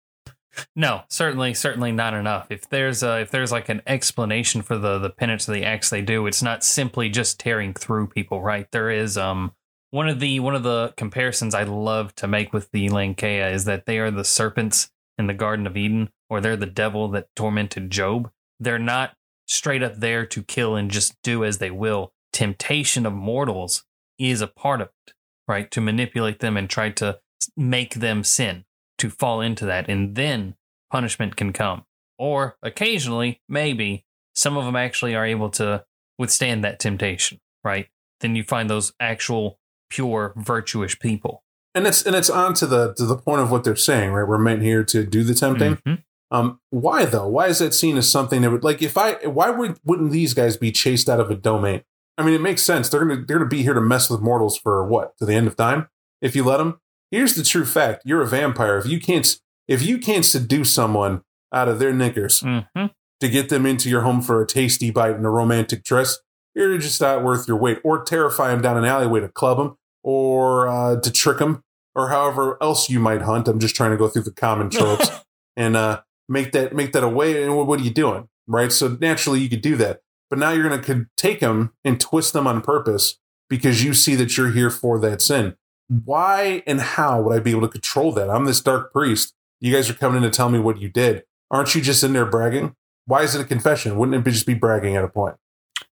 [SPEAKER 4] No, certainly, certainly not enough. If there's a, if there's like an explanation for the the penance of the acts they do, it's not simply just tearing through people, right? There is um one of the one of the comparisons I love to make with the Lancea is that they are the serpents in the Garden of Eden, or they're the devil that tormented Job. They're not straight up there to kill and just do as they will. Temptation of mortals is a part of it, right? To manipulate them and try to make them sin to fall into that, and then punishment can come. Or occasionally, maybe some of them actually are able to withstand that temptation, right? Then you find those actual pure virtuous people.
[SPEAKER 2] And it's and it's on to the to the point of what they're saying, right? We're meant here to do the tempting.
[SPEAKER 4] Mhm.
[SPEAKER 2] Um, why though? Why is that seen as something that would like if I why would wouldn't these guys be chased out of a domain? I mean, it makes sense. They're gonna they're gonna be here to mess with mortals for what to the end of time if you let them. Here's the true fact: you're a vampire. If you can't if you can't seduce someone out of their knickers
[SPEAKER 4] Mhm.
[SPEAKER 2] to get them into your home for a tasty bite and a romantic dress, you're just not worth your weight. Or terrify them down an alleyway to club them, or uh, to trick them, or however else you might hunt. I'm just trying to go through the common tropes and uh, make that make that a way. And what are you doing, right? So naturally, you could do that, but now you're going to take them and twist them on purpose because you see that you're here for that sin. Why and how would I be able to control that? I'm this dark priest. You guys are coming in to tell me what you did. Aren't you just in there bragging? Why is it a confession? Wouldn't it be just be bragging at a point?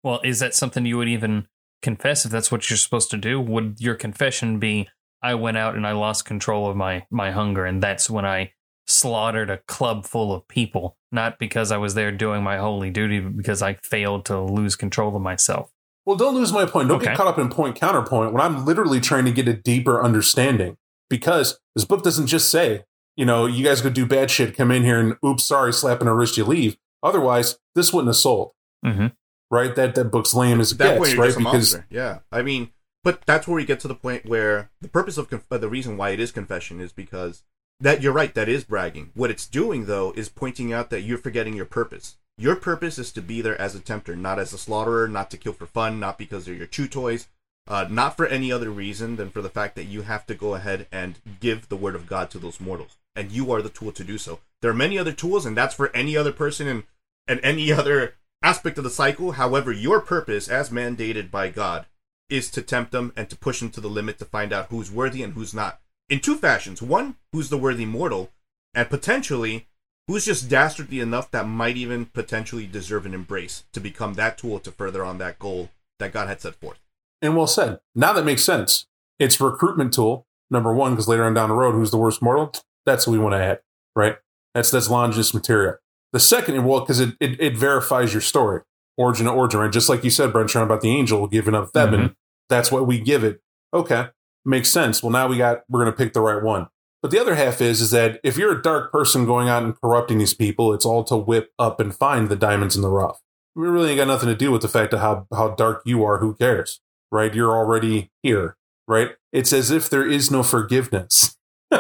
[SPEAKER 4] Well, is that something you would even confess if that's what you're supposed to do? Would your confession be, I went out and I lost control of my, my hunger, and that's when I slaughtered a club full of people, not because I was there doing my holy duty, but because I failed to lose control of myself?
[SPEAKER 2] Well, don't lose my point. Don't
[SPEAKER 4] Okay.
[SPEAKER 2] get caught up in point counterpoint when I'm literally trying to get a deeper understanding. Because this book doesn't just say, you know, you guys go do bad shit, come in here and oops, sorry, slapping a wrist, you leave. Otherwise, this wouldn't have sold,
[SPEAKER 4] Mm-hmm.
[SPEAKER 2] Right? That that book's lame as it
[SPEAKER 3] that
[SPEAKER 2] gets, right? Because.
[SPEAKER 3] Yeah, I mean, but that's where we get to the point where the purpose of conf- uh, the reason why it is confession is because that you're right. That is bragging. What it's doing though is pointing out that you're forgetting your purpose. Your purpose is to be there as a tempter, not as a slaughterer, not to kill for fun, not because they're your chew toys, uh, not for any other reason than for the fact that you have to go ahead and give the word of God to those mortals, and you are the tool to do so. There are many other tools, and that's for any other person and and any other aspect of the cycle. However, your purpose, as mandated by God, is to tempt them and to push them to the limit to find out who's worthy and who's not. In two fashions. One, who's the worthy mortal, and potentially who's just dastardly enough that might even potentially deserve an embrace to become that tool to further on that goal that God had set forth.
[SPEAKER 2] and well said. Now that makes sense. It's recruitment tool, number one, because later on down the road, who's the worst mortal? That's who we want to add, right? That's that's Longinus material. The second, well, because it, it it verifies your story, origin to origin, right? Just like you said, Brent, about the angel giving up Theban. Mm-hmm. That's what we give it. Okay, makes sense. Well, now we got we're gonna pick the right one. But the other half is is that if you're a dark person going out and corrupting these people, it's all to whip up and find the diamonds in the rough. We really ain't got nothing to do with the fact of how how dark you are. Who cares? right? You're already here, right? It's as if there is no forgiveness.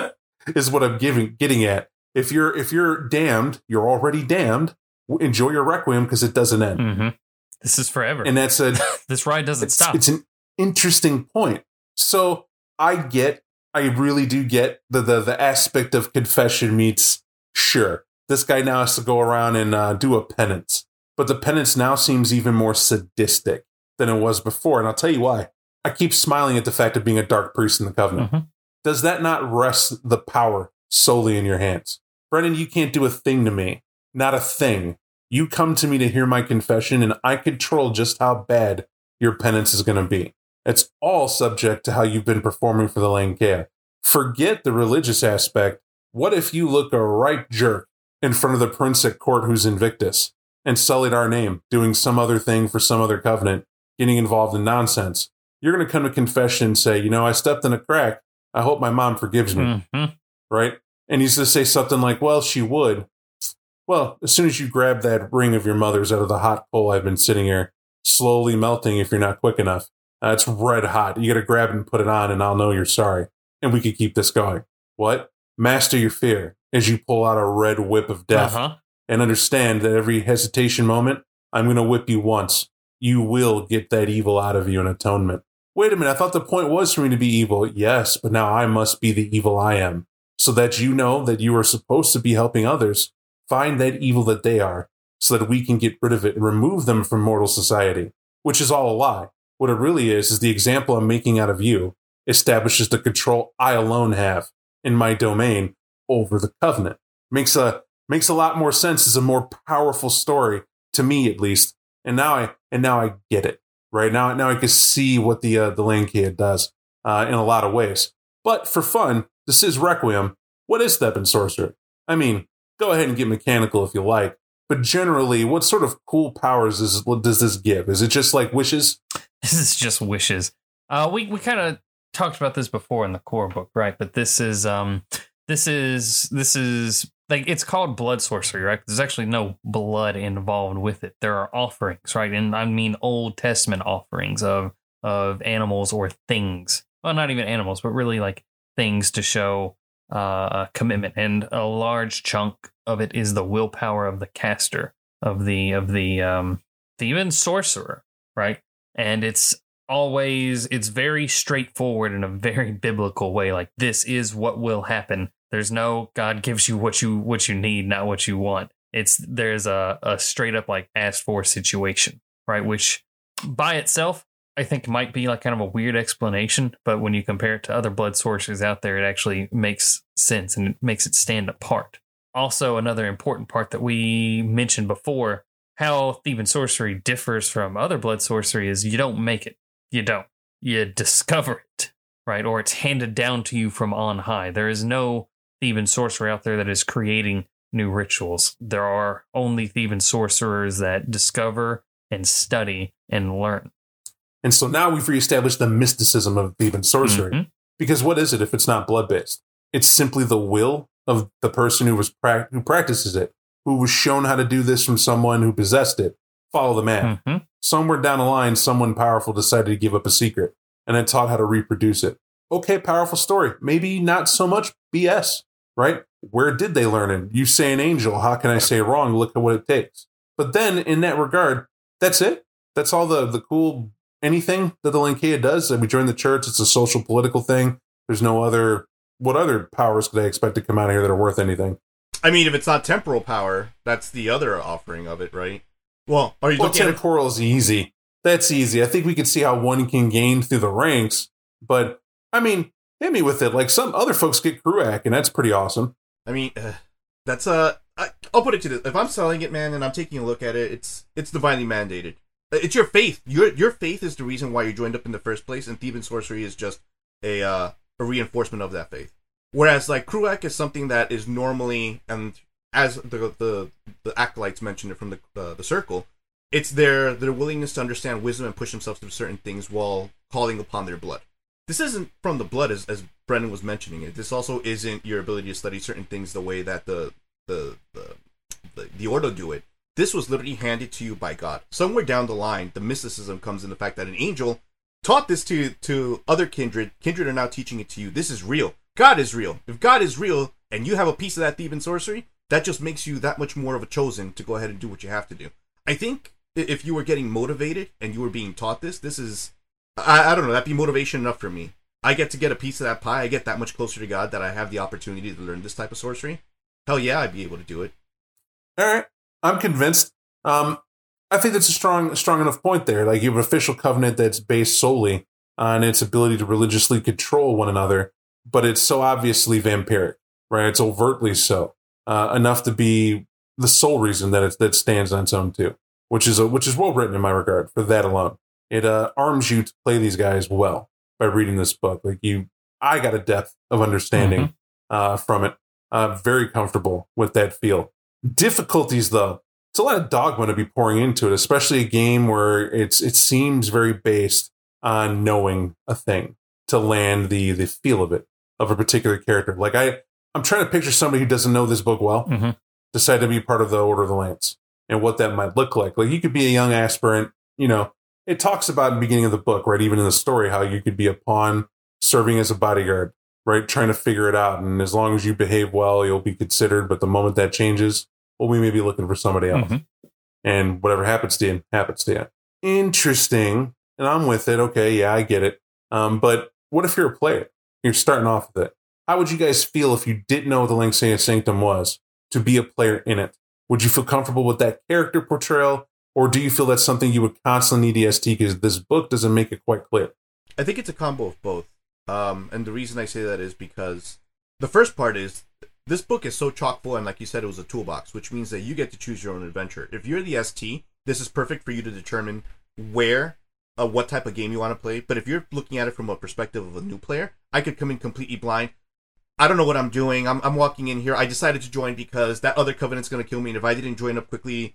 [SPEAKER 2] is what I'm giving getting at. If you're if you're damned, you're already damned. Enjoy your requiem because it doesn't end.
[SPEAKER 4] Mm-hmm. This is forever.
[SPEAKER 2] And that's a
[SPEAKER 4] this ride doesn't
[SPEAKER 2] it's,
[SPEAKER 4] stop.
[SPEAKER 2] it's an interesting point. So I get, I really do get the the, the aspect of confession meets sure. This guy now has to go around and uh, do a penance, but the penance now seems even more sadistic than it was before, and I'll tell you why. I keep smiling at the fact of being a dark priest in the covenant.
[SPEAKER 4] Mhm.
[SPEAKER 2] Does that not rest the power solely in your hands, Brennan? You can't do a thing to me, not a thing. You come to me to hear my confession, and I control just how bad your penance is going to be. It's all subject to how you've been performing for the Lancea. Forget the religious aspect. What if you look a right jerk in front of the prince at court who's Invictus and sullied our name, doing some other thing for some other covenant, getting involved in nonsense? You're going to come to confession and say, you know, I stepped in a crack. I hope my mom forgives me.
[SPEAKER 4] Mhm.
[SPEAKER 2] Right? And he's to say something like, well, she would. Well, as soon as you grab that ring of your mother's out of the hot coal I've been sitting here, slowly melting if you're not quick enough. Uh, it's red hot. You got to grab it and put it on, and I'll know you're sorry. And we could keep this going. What? Master your fear as you pull out a red whip of death
[SPEAKER 4] Uh-huh.
[SPEAKER 2] and understand that every hesitation moment, I'm going to whip you once. You will get that evil out of you in atonement. Wait a minute, I thought the point was for me to be evil. Yes, but now I must be the evil I am. So that you know that you are supposed to be helping others find that evil that they are, so that we can get rid of it and remove them from mortal society, which is all a lie. What it really is, is the example I'm making out of you establishes the control I alone have in my domain over the covenant. Makes a makes a lot more sense as a more powerful story to me at least. And now I and now I get it. Right now now I can see what the uh, the Lancea does uh, in a lot of ways. But for fun, this is Requiem. What is step and sorcery? I mean, go ahead and get mechanical if you like. But generally, what sort of cool powers is does this give? Is it just like wishes?
[SPEAKER 4] This is just wishes. Uh, we we kind of talked about this before in the core book, right? But this is um this is this is like it's called blood sorcery, right? There's actually no blood involved with it. There are offerings, right? And I mean Old Testament offerings of of animals or things. Well, not even animals, but really like things to show uh, commitment. And a large chunk of it is the willpower of the caster of the of the um the even sorcerer, right? And it's always it's very straightforward in a very biblical way like this is what will happen there's no god gives you what you what you need not what you want it's there's a, a straight up like ask for situation right which by itself i think might be like kind of a weird explanation but when you compare it to other blood sources out there it actually makes sense and it makes it stand apart also another important part that we mentioned before how Theban sorcery differs from other blood sorcery is you don't make it you don't. You discover it, right? Or it's handed down to you from on high. There is no Theban sorcerer out there that is creating new rituals. There are only Theban sorcerers that discover and study and learn.
[SPEAKER 2] And so now we've reestablished the mysticism of Theban sorcery.
[SPEAKER 4] Mhm.
[SPEAKER 2] Because what is it if it's not blood based? It's simply the will of the person who was prac who practices it, who was shown how to do this from someone who possessed it. Follow the man.
[SPEAKER 4] Mhm.
[SPEAKER 2] Somewhere down the line, someone powerful decided to give up a secret and then taught how to reproduce it. Okay, powerful story. Maybe not so much BS, right? Where did they learn it? You say an angel. How can I say wrong? Look at what it takes. But then, in that regard, that's it. That's all the the cool anything that the Lancea does. We join the church. It's a social political thing. There's no other. What other powers could I expect to come out of here that are worth anything?
[SPEAKER 3] I mean, if it's not temporal power, that's the other offering of it, right? Well, are you
[SPEAKER 2] Well,
[SPEAKER 3] looking at
[SPEAKER 2] temporal is easy. That's easy. I think we could see how one can gain through the ranks. But I mean, hit me with it. Like some other folks get Crúac, and that's pretty awesome.
[SPEAKER 3] I mean, uh, that's uh, I, I'll put it to this: if I'm selling it, man, and I'm taking a look at it, it's it's divinely mandated. It's your faith. Your your faith is the reason why you joined up in the first place, and Theban sorcery is just a uh, a reinforcement of that faith. Whereas like Crúac is something that is normally, and as the the the acolytes mentioned it from the uh, the circle, it's their their willingness to understand wisdom and push themselves through certain things while calling upon their blood. This isn't from the blood, as as Brennan was mentioning it. This also isn't your ability to study certain things the way that the the the the, the Ordo do it. This was literally handed to you by God. Somewhere down the line, the mysticism comes in the fact that an angel taught this to to other kindred. Kindred are now teaching it to you. This is real. God is real. If God is real and you have a piece of that Theban sorcery, that just makes you that much more of a chosen to go ahead and do what you have to do. I think if you were getting motivated and you were being taught this, this is I, I don't know, that'd be motivation enough for me. I get to get a piece of that pie. I get that much closer to God that I have the opportunity to learn this type of sorcery. Hell yeah, I'd be able to do it.
[SPEAKER 2] All right, I'm convinced. Um, I think that's a strong, strong enough point there. Like you have an official covenant that's based solely on its ability to religiously control one another, but it's so obviously vampiric, right? It's overtly so uh, enough to be the sole reason that it that stands on its own too, which is a, which is well written in my regard for that alone. it uh, arms you to play these guys well by reading this book. Like you, I got a depth of understanding
[SPEAKER 4] Mm-hmm.
[SPEAKER 2] uh, from it. Uh, very comfortable with that feel. Difficulties though, it's a lot of dogma to be pouring into it, especially a game where it's it seems very based on knowing a thing to land the the feel of it of a particular character. Like I, I'm trying to picture somebody who doesn't know this book well
[SPEAKER 4] Mhm.
[SPEAKER 2] decide to be part of the Order of the Lance and what that might look like. Like you could be a young aspirant, you know. It talks about in the beginning of the book, right? Even in the story, how you could be a pawn serving as a bodyguard, right? Trying to figure it out. And as long as you behave well, you'll be considered. But the moment that changes, well, we may be looking for somebody else.
[SPEAKER 4] Mhm.
[SPEAKER 2] And whatever happens to you, happens to you. Interesting. And I'm with it. Okay, yeah, I get it. Um, but what if you're a player? You're starting off with it. How would you guys feel if you didn't know what the Lancea Sanctum was to be a player in it? Would you feel comfortable with that character portrayal? Or do you feel that's something you would constantly need EST because this book doesn't make it quite clear?
[SPEAKER 3] I think it's a combo of both. Um, and the reason I say that is because the first part is this book is so chock full, and like you said, it was a toolbox, which means that you get to choose your own adventure. If you're the ST, this is perfect for you to determine where, uh, what type of game you want to play. But if you're looking at it from a perspective of a new player, I could come in completely blind. I don't know what I'm doing. I'm, I'm walking in here. I decided to join because that other covenant's going to kill me, and if I didn't join up quickly,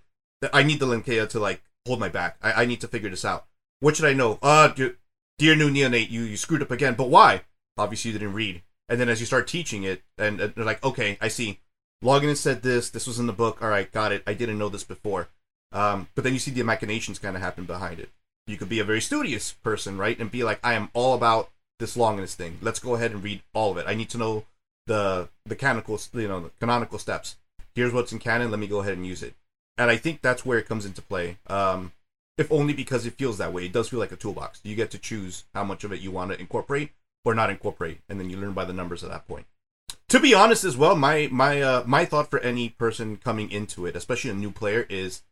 [SPEAKER 3] I need the Lancea to like hold my back. I, I need to figure this out. What should I know? Uh, d- dear new neonate, you, you screwed up again. But why? Obviously, you didn't read. And then as you start teaching it, and uh, they're like, okay, I see. Login said this. This was in the book. All right, got it. I didn't know this before. Um, but then you see the machinations kind of happen behind it. You could be a very studious person, right, and be like, I am all about this Longinus thing. Let's go ahead and read all of it. I need to know the the canonical, you know, the canonical steps. Here's what's in canon. Let me go ahead and use it. And I think that's where it comes into play. Um, if only because it feels that way. It does feel like a toolbox. You get to choose how much of it you want to incorporate or not incorporate, and then you learn by the numbers at that point. To be honest, as well, my my uh, my thought for any person coming into it, especially a new player, is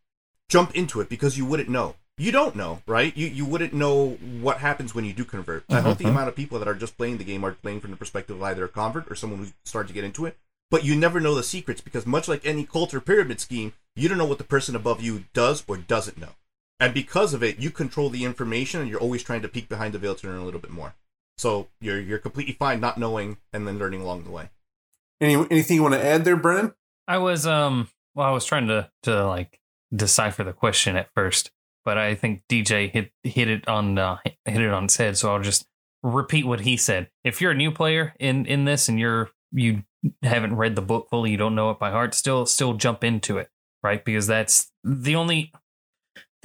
[SPEAKER 3] jump into it because you wouldn't know. You don't know, right? You you wouldn't know what happens when you do convert. I don't think the amount of people that are just playing the game are playing from the perspective of either a convert or someone who's starting to get into it. But you never know the secrets because much like any cult or pyramid scheme, you don't know what the person above you does or doesn't know. And because of it, you control the information and you're always trying to peek behind the veil to learn a little bit more. So you're you're completely fine not knowing and then learning along the way.
[SPEAKER 2] Any anything you want to add there, Brennan?
[SPEAKER 4] I was um well I was trying to to like decipher the question at first, but I think DJ hit hit it on uh, hit it on its head, so I'll just repeat what he said. If you're a new player in in this and you're you haven't read the book fully, you don't know it by heart, still still jump into it, right? Because that's the only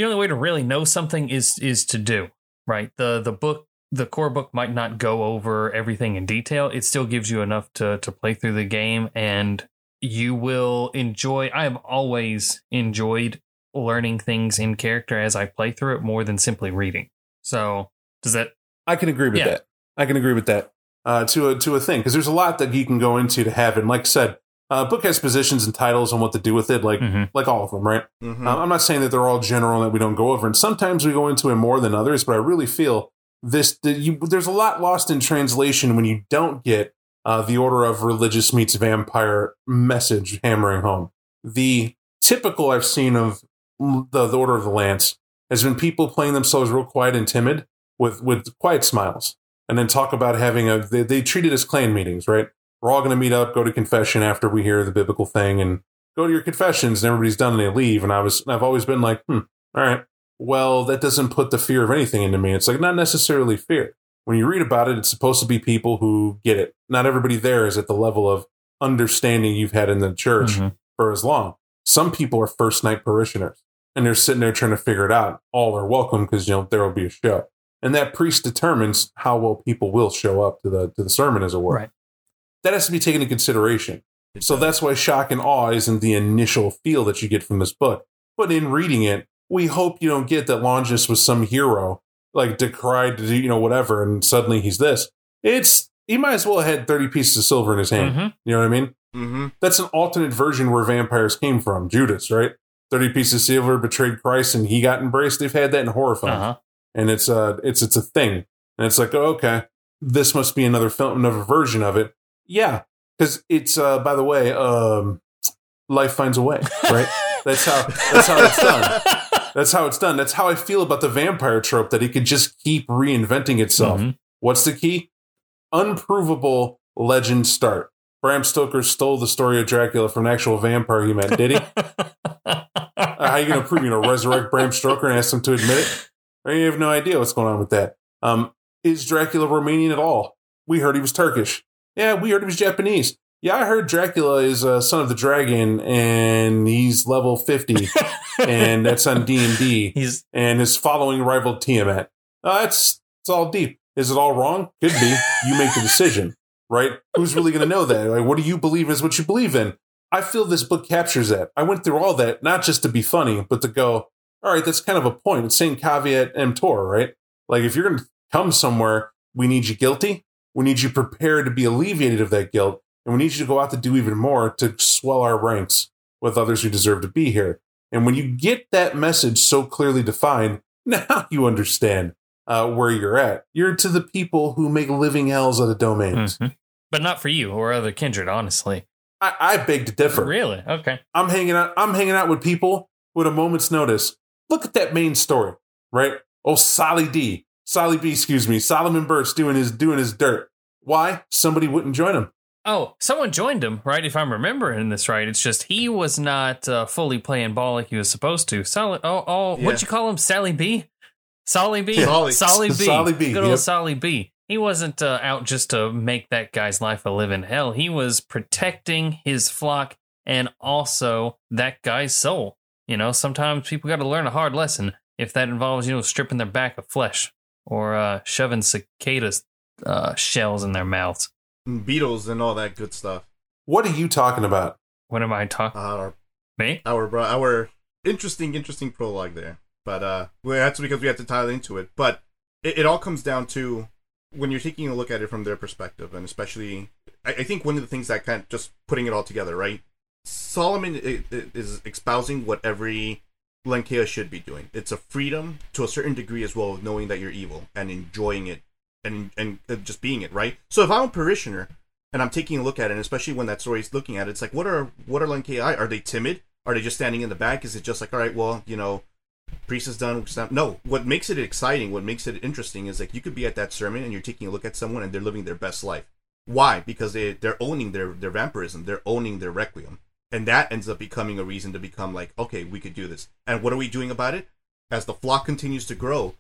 [SPEAKER 4] the only way to really know something is is to do, right? The the book the core book might not go over everything in detail. It still gives you enough to to play through the game and you will enjoy I have always enjoyed learning things in character as I play through it more than simply reading. So, does that
[SPEAKER 2] I can agree with
[SPEAKER 4] Yeah.
[SPEAKER 2] that. I can agree with that uh, to a to a thing because there's a lot that you can go into to have. And like I said, uh, book has positions and titles on what to do with it, like
[SPEAKER 4] Mhm.
[SPEAKER 2] like all of them, right?
[SPEAKER 3] Mm-hmm.
[SPEAKER 2] Uh, I'm not saying that they're all general and that we don't go over, and sometimes we go into it more than others. But I really feel this. that you, there's a lot lost in translation when you don't get uh, the order of religious meets vampire message hammering home. The typical I've seen of the, the order of the lance has been people playing themselves real quiet and timid with with quiet smiles, and then talk about having a. They, they treat it as clan meetings, right? We're all going to meet up, go to confession after we hear the biblical thing, and go to your confessions and everybody's done and they leave. And I was, I've always been like, hmm, all right. Well, that doesn't put the fear of anything into me. It's like not necessarily fear. When you read about it, it's supposed to be people who get it. Not everybody there is at the level of understanding you've had in the church
[SPEAKER 4] Mhm.
[SPEAKER 2] for as long. Some people are first night parishioners and they're sitting there trying to figure it out. All are welcome because you know there will be a show. And that priest determines how well people will show up to the to the sermon, as it were.
[SPEAKER 4] Right.
[SPEAKER 2] That has to be taken into consideration. So that's why shock and awe isn't the initial feel that you get from this book. But in reading it, we hope you don't get that Longinus was some hero, like decried to do, you know, whatever, and suddenly he's this. It's he might as well have had 30 pieces of silver in his hand.
[SPEAKER 4] Mhm.
[SPEAKER 2] You know what I mean?
[SPEAKER 3] Mm-hmm.
[SPEAKER 2] That's an alternate version where vampires came from. Judas, right? 30 pieces of silver betrayed Christ and he got embraced. They've had that in horror films.
[SPEAKER 4] Uh-huh.
[SPEAKER 2] And it's a, it's it's a thing. And it's like, oh, okay, this must be another film, another version of it. Yeah. Because it's uh by the way, um life finds a way, right? That's how that's how it's done. That's how it's done. That's how I feel about the vampire trope that it could just keep reinventing itself.
[SPEAKER 4] Mhm.
[SPEAKER 2] What's the key? Unprovable legend start. Bram Stoker stole the story of Dracula from an actual vampire he met, did he? Uh, how are you going to prove, you know, resurrect Bram Stoker and ask him to admit it? You have no idea what's going on with that. Um, is Dracula Romanian at all? We heard he was Turkish. Yeah, we heard he was Japanese. Yeah, I heard Dracula is a son of the dragon and he's level 50 and that's on D&D
[SPEAKER 4] He's
[SPEAKER 2] and his following rival Tiamat. Uh, it's, it's all deep. Is it all wrong? Could be. You make the decision, right? Who's really going to know that? Like, what do you believe is what you believe in? I feel this book captures that. I went through all that, not just to be funny, but to go, all right, that's kind of a point. It's saying caveat emptor, right? Like, if you're going to come somewhere, we need you guilty. We need you prepared to be alleviated of that guilt. And we need you to go out to do even more to swell our ranks with others who deserve to be here. And when you get that message so clearly defined, now you understand uh, where you're at. You're to the people who make living hells out of domains.
[SPEAKER 4] Mhm. but not for you or other kindred, honestly.
[SPEAKER 2] I, I beg to differ.
[SPEAKER 4] Really? Okay.
[SPEAKER 2] I'm hanging out. I'm hanging out with people with a moment's notice. Look at that main story, right? Oh, Solly D, Solly B, excuse me, Solomon Burst doing his doing his dirt. Why? Somebody wouldn't join him.
[SPEAKER 4] Oh, someone joined him, right? If I'm remembering this right, it's just he was not uh, fully playing ball like he was supposed to. Sally, oh, oh,
[SPEAKER 3] Yeah.
[SPEAKER 4] what'd you call him? Sally B, Solly B,
[SPEAKER 3] Solly.
[SPEAKER 4] Solly B,
[SPEAKER 2] Solly B,
[SPEAKER 4] good old
[SPEAKER 2] yep.
[SPEAKER 4] Solly B. He wasn't uh, out just to make that guy's life a living hell. He was protecting his flock and also that guy's soul. You know, sometimes people got to learn a hard lesson if that involves you know stripping their back of flesh or uh, shoving cicadas uh, shells in their mouths.
[SPEAKER 3] Beetles and all that good stuff.
[SPEAKER 2] What are you talking about?
[SPEAKER 4] What am I talking?
[SPEAKER 3] Our
[SPEAKER 4] Me?
[SPEAKER 3] our bro- our interesting interesting prologue there. But uh, well, that's because we had to tie into it. But it, it all comes down to when you're taking a look at it from their perspective, and especially, I, I think one of the things that kind of just putting it all together, right? Solomon i- i- is espousing what every Lancea should be doing. It's a freedom to a certain degree as well of knowing that you're evil and enjoying it and and uh, just being it, right? So if I'm a parishioner and I'm taking a look at it, and especially when that story's looking at it, it's like, what are what are Lankei? Are they timid? Are they just standing in the back? Is it just like, all right, well, you know, priest is done. No, what makes it exciting, what makes it interesting, is like you could be at that sermon and you're taking a look at someone and they're living their best life. Why? Because they they're owning their their vampirism, they're owning their requiem, and that ends up becoming a reason to become like, okay, we could do this. And what are we doing about it? As the flock continues to grow,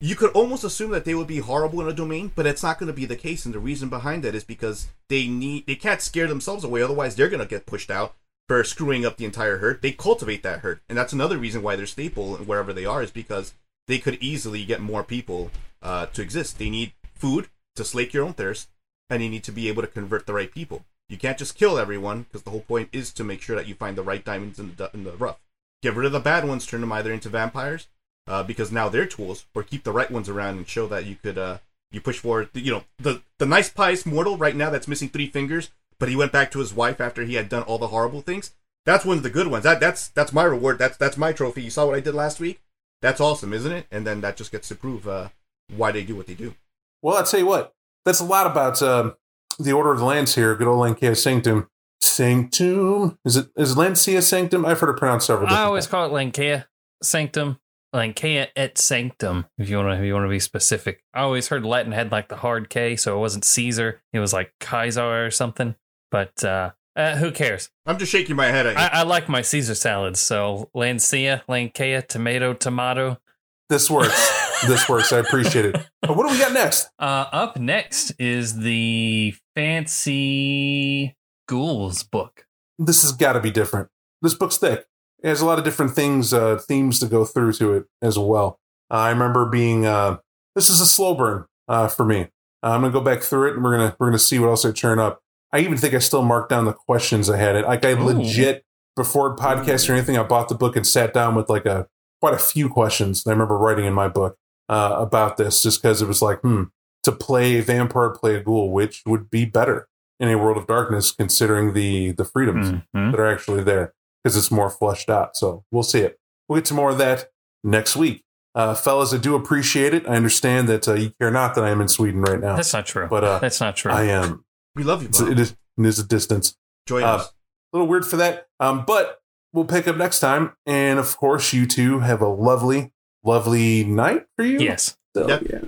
[SPEAKER 3] you could almost assume that they would be horrible in a domain, but it's not going to be the case. And the reason behind that is because they need they can't scare themselves away, otherwise they're going to get pushed out for screwing up the entire herd. They cultivate that herd, and that's another reason why they're staple wherever they are is because they could easily get more people uh, to exist. They need food to slake your own thirst, and you need to be able to convert the right people. You can't just kill everyone because the whole point is to make sure that you find the right diamonds in the in the rough. Get rid of the bad ones, turn them either into vampires uh, because now they're tools, or keep the right ones around and show that you could uh, you push forward. You know, the the nice pious mortal right now that's missing three fingers, but he went back to his wife after he had done all the horrible things. That's one of the good ones. That that's that's my reward. That's that's my trophy. You saw what I did last week. That's awesome, isn't it? And then that just gets to prove uh, why they do what they do.
[SPEAKER 2] Well, I'll tell you what. That's a lot about um, the Order of the Lance here. Good old Lancia Sanctum. Sanctum. Is it is Lancia Sanctum? I've heard it pronounced several
[SPEAKER 4] I always
[SPEAKER 2] times.
[SPEAKER 4] call it Lankea Sanctum. Lankea et Sanctum, if you want to if you want to be specific. I always heard Latin had like the hard K, so it wasn't Caesar. It was like Kaiser or something. But uh, uh, who cares?
[SPEAKER 3] I'm just shaking my head at you.
[SPEAKER 4] I, I like my Caesar salads. So Lancia, Lankea, tomato, tomato.
[SPEAKER 2] This works. this works. I appreciate it. But what do we got next?
[SPEAKER 4] Uh, up next is the fancy ghouls book.
[SPEAKER 2] This has got to be different. This book's thick. It has a lot of different things, uh, themes to go through to it as well. I remember being. Uh, this is a slow burn uh, for me. Uh, I'm gonna go back through it, and we're gonna we're gonna see what else I turn up. I even think I still marked down the questions I had. It like I
[SPEAKER 4] Ooh.
[SPEAKER 2] legit before podcast or anything. I bought the book and sat down with like a quite a few questions. I remember writing in my book uh, about this just because it was like, hmm, to play vampire, play a ghoul, which would be better in a world of darkness, considering the the freedoms
[SPEAKER 4] Mhm.
[SPEAKER 2] that are actually there because it's more fleshed out. So we'll see it. We'll get to more of that next week. Uh, fellas, I do appreciate it. I understand that uh, you care not that I am in Sweden right now,
[SPEAKER 4] That's not true.
[SPEAKER 2] but uh,
[SPEAKER 4] That's not true.
[SPEAKER 2] I am.
[SPEAKER 3] we love you,
[SPEAKER 2] It's, it is, it is a distance.
[SPEAKER 3] Join
[SPEAKER 2] uh,
[SPEAKER 3] us.
[SPEAKER 2] A little weird for that. Um, but we'll pick up next time. And of course, you two have a lovely, lovely night for you.
[SPEAKER 4] Yes.
[SPEAKER 2] So,
[SPEAKER 3] Yep.
[SPEAKER 2] yeah.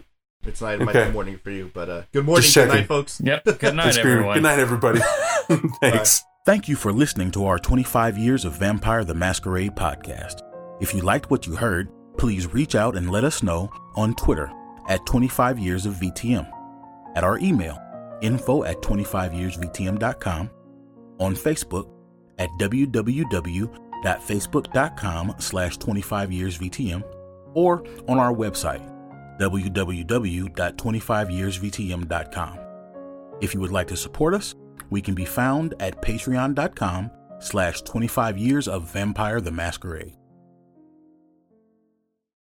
[SPEAKER 3] It's not it might
[SPEAKER 2] Okay.
[SPEAKER 3] be morning for you, but uh, good morning,
[SPEAKER 2] Just
[SPEAKER 3] good
[SPEAKER 2] checking.
[SPEAKER 3] night, folks.
[SPEAKER 4] Yep. Good night, everyone.
[SPEAKER 2] Good night, everybody. Thanks.
[SPEAKER 1] Thank you for listening to our 25 Years of Vampire the Masquerade podcast. If you liked what you heard, please reach out and let us know on Twitter at 25 Years of VTM, at our email, info at 25yearsvtm.com, on Facebook at www.facebook.com slash 25yearsvtm, or on our website, www.25yearsvtm.com. If you would like to support us, we can be found at patreon.com slash 25 years of vampire the masquerade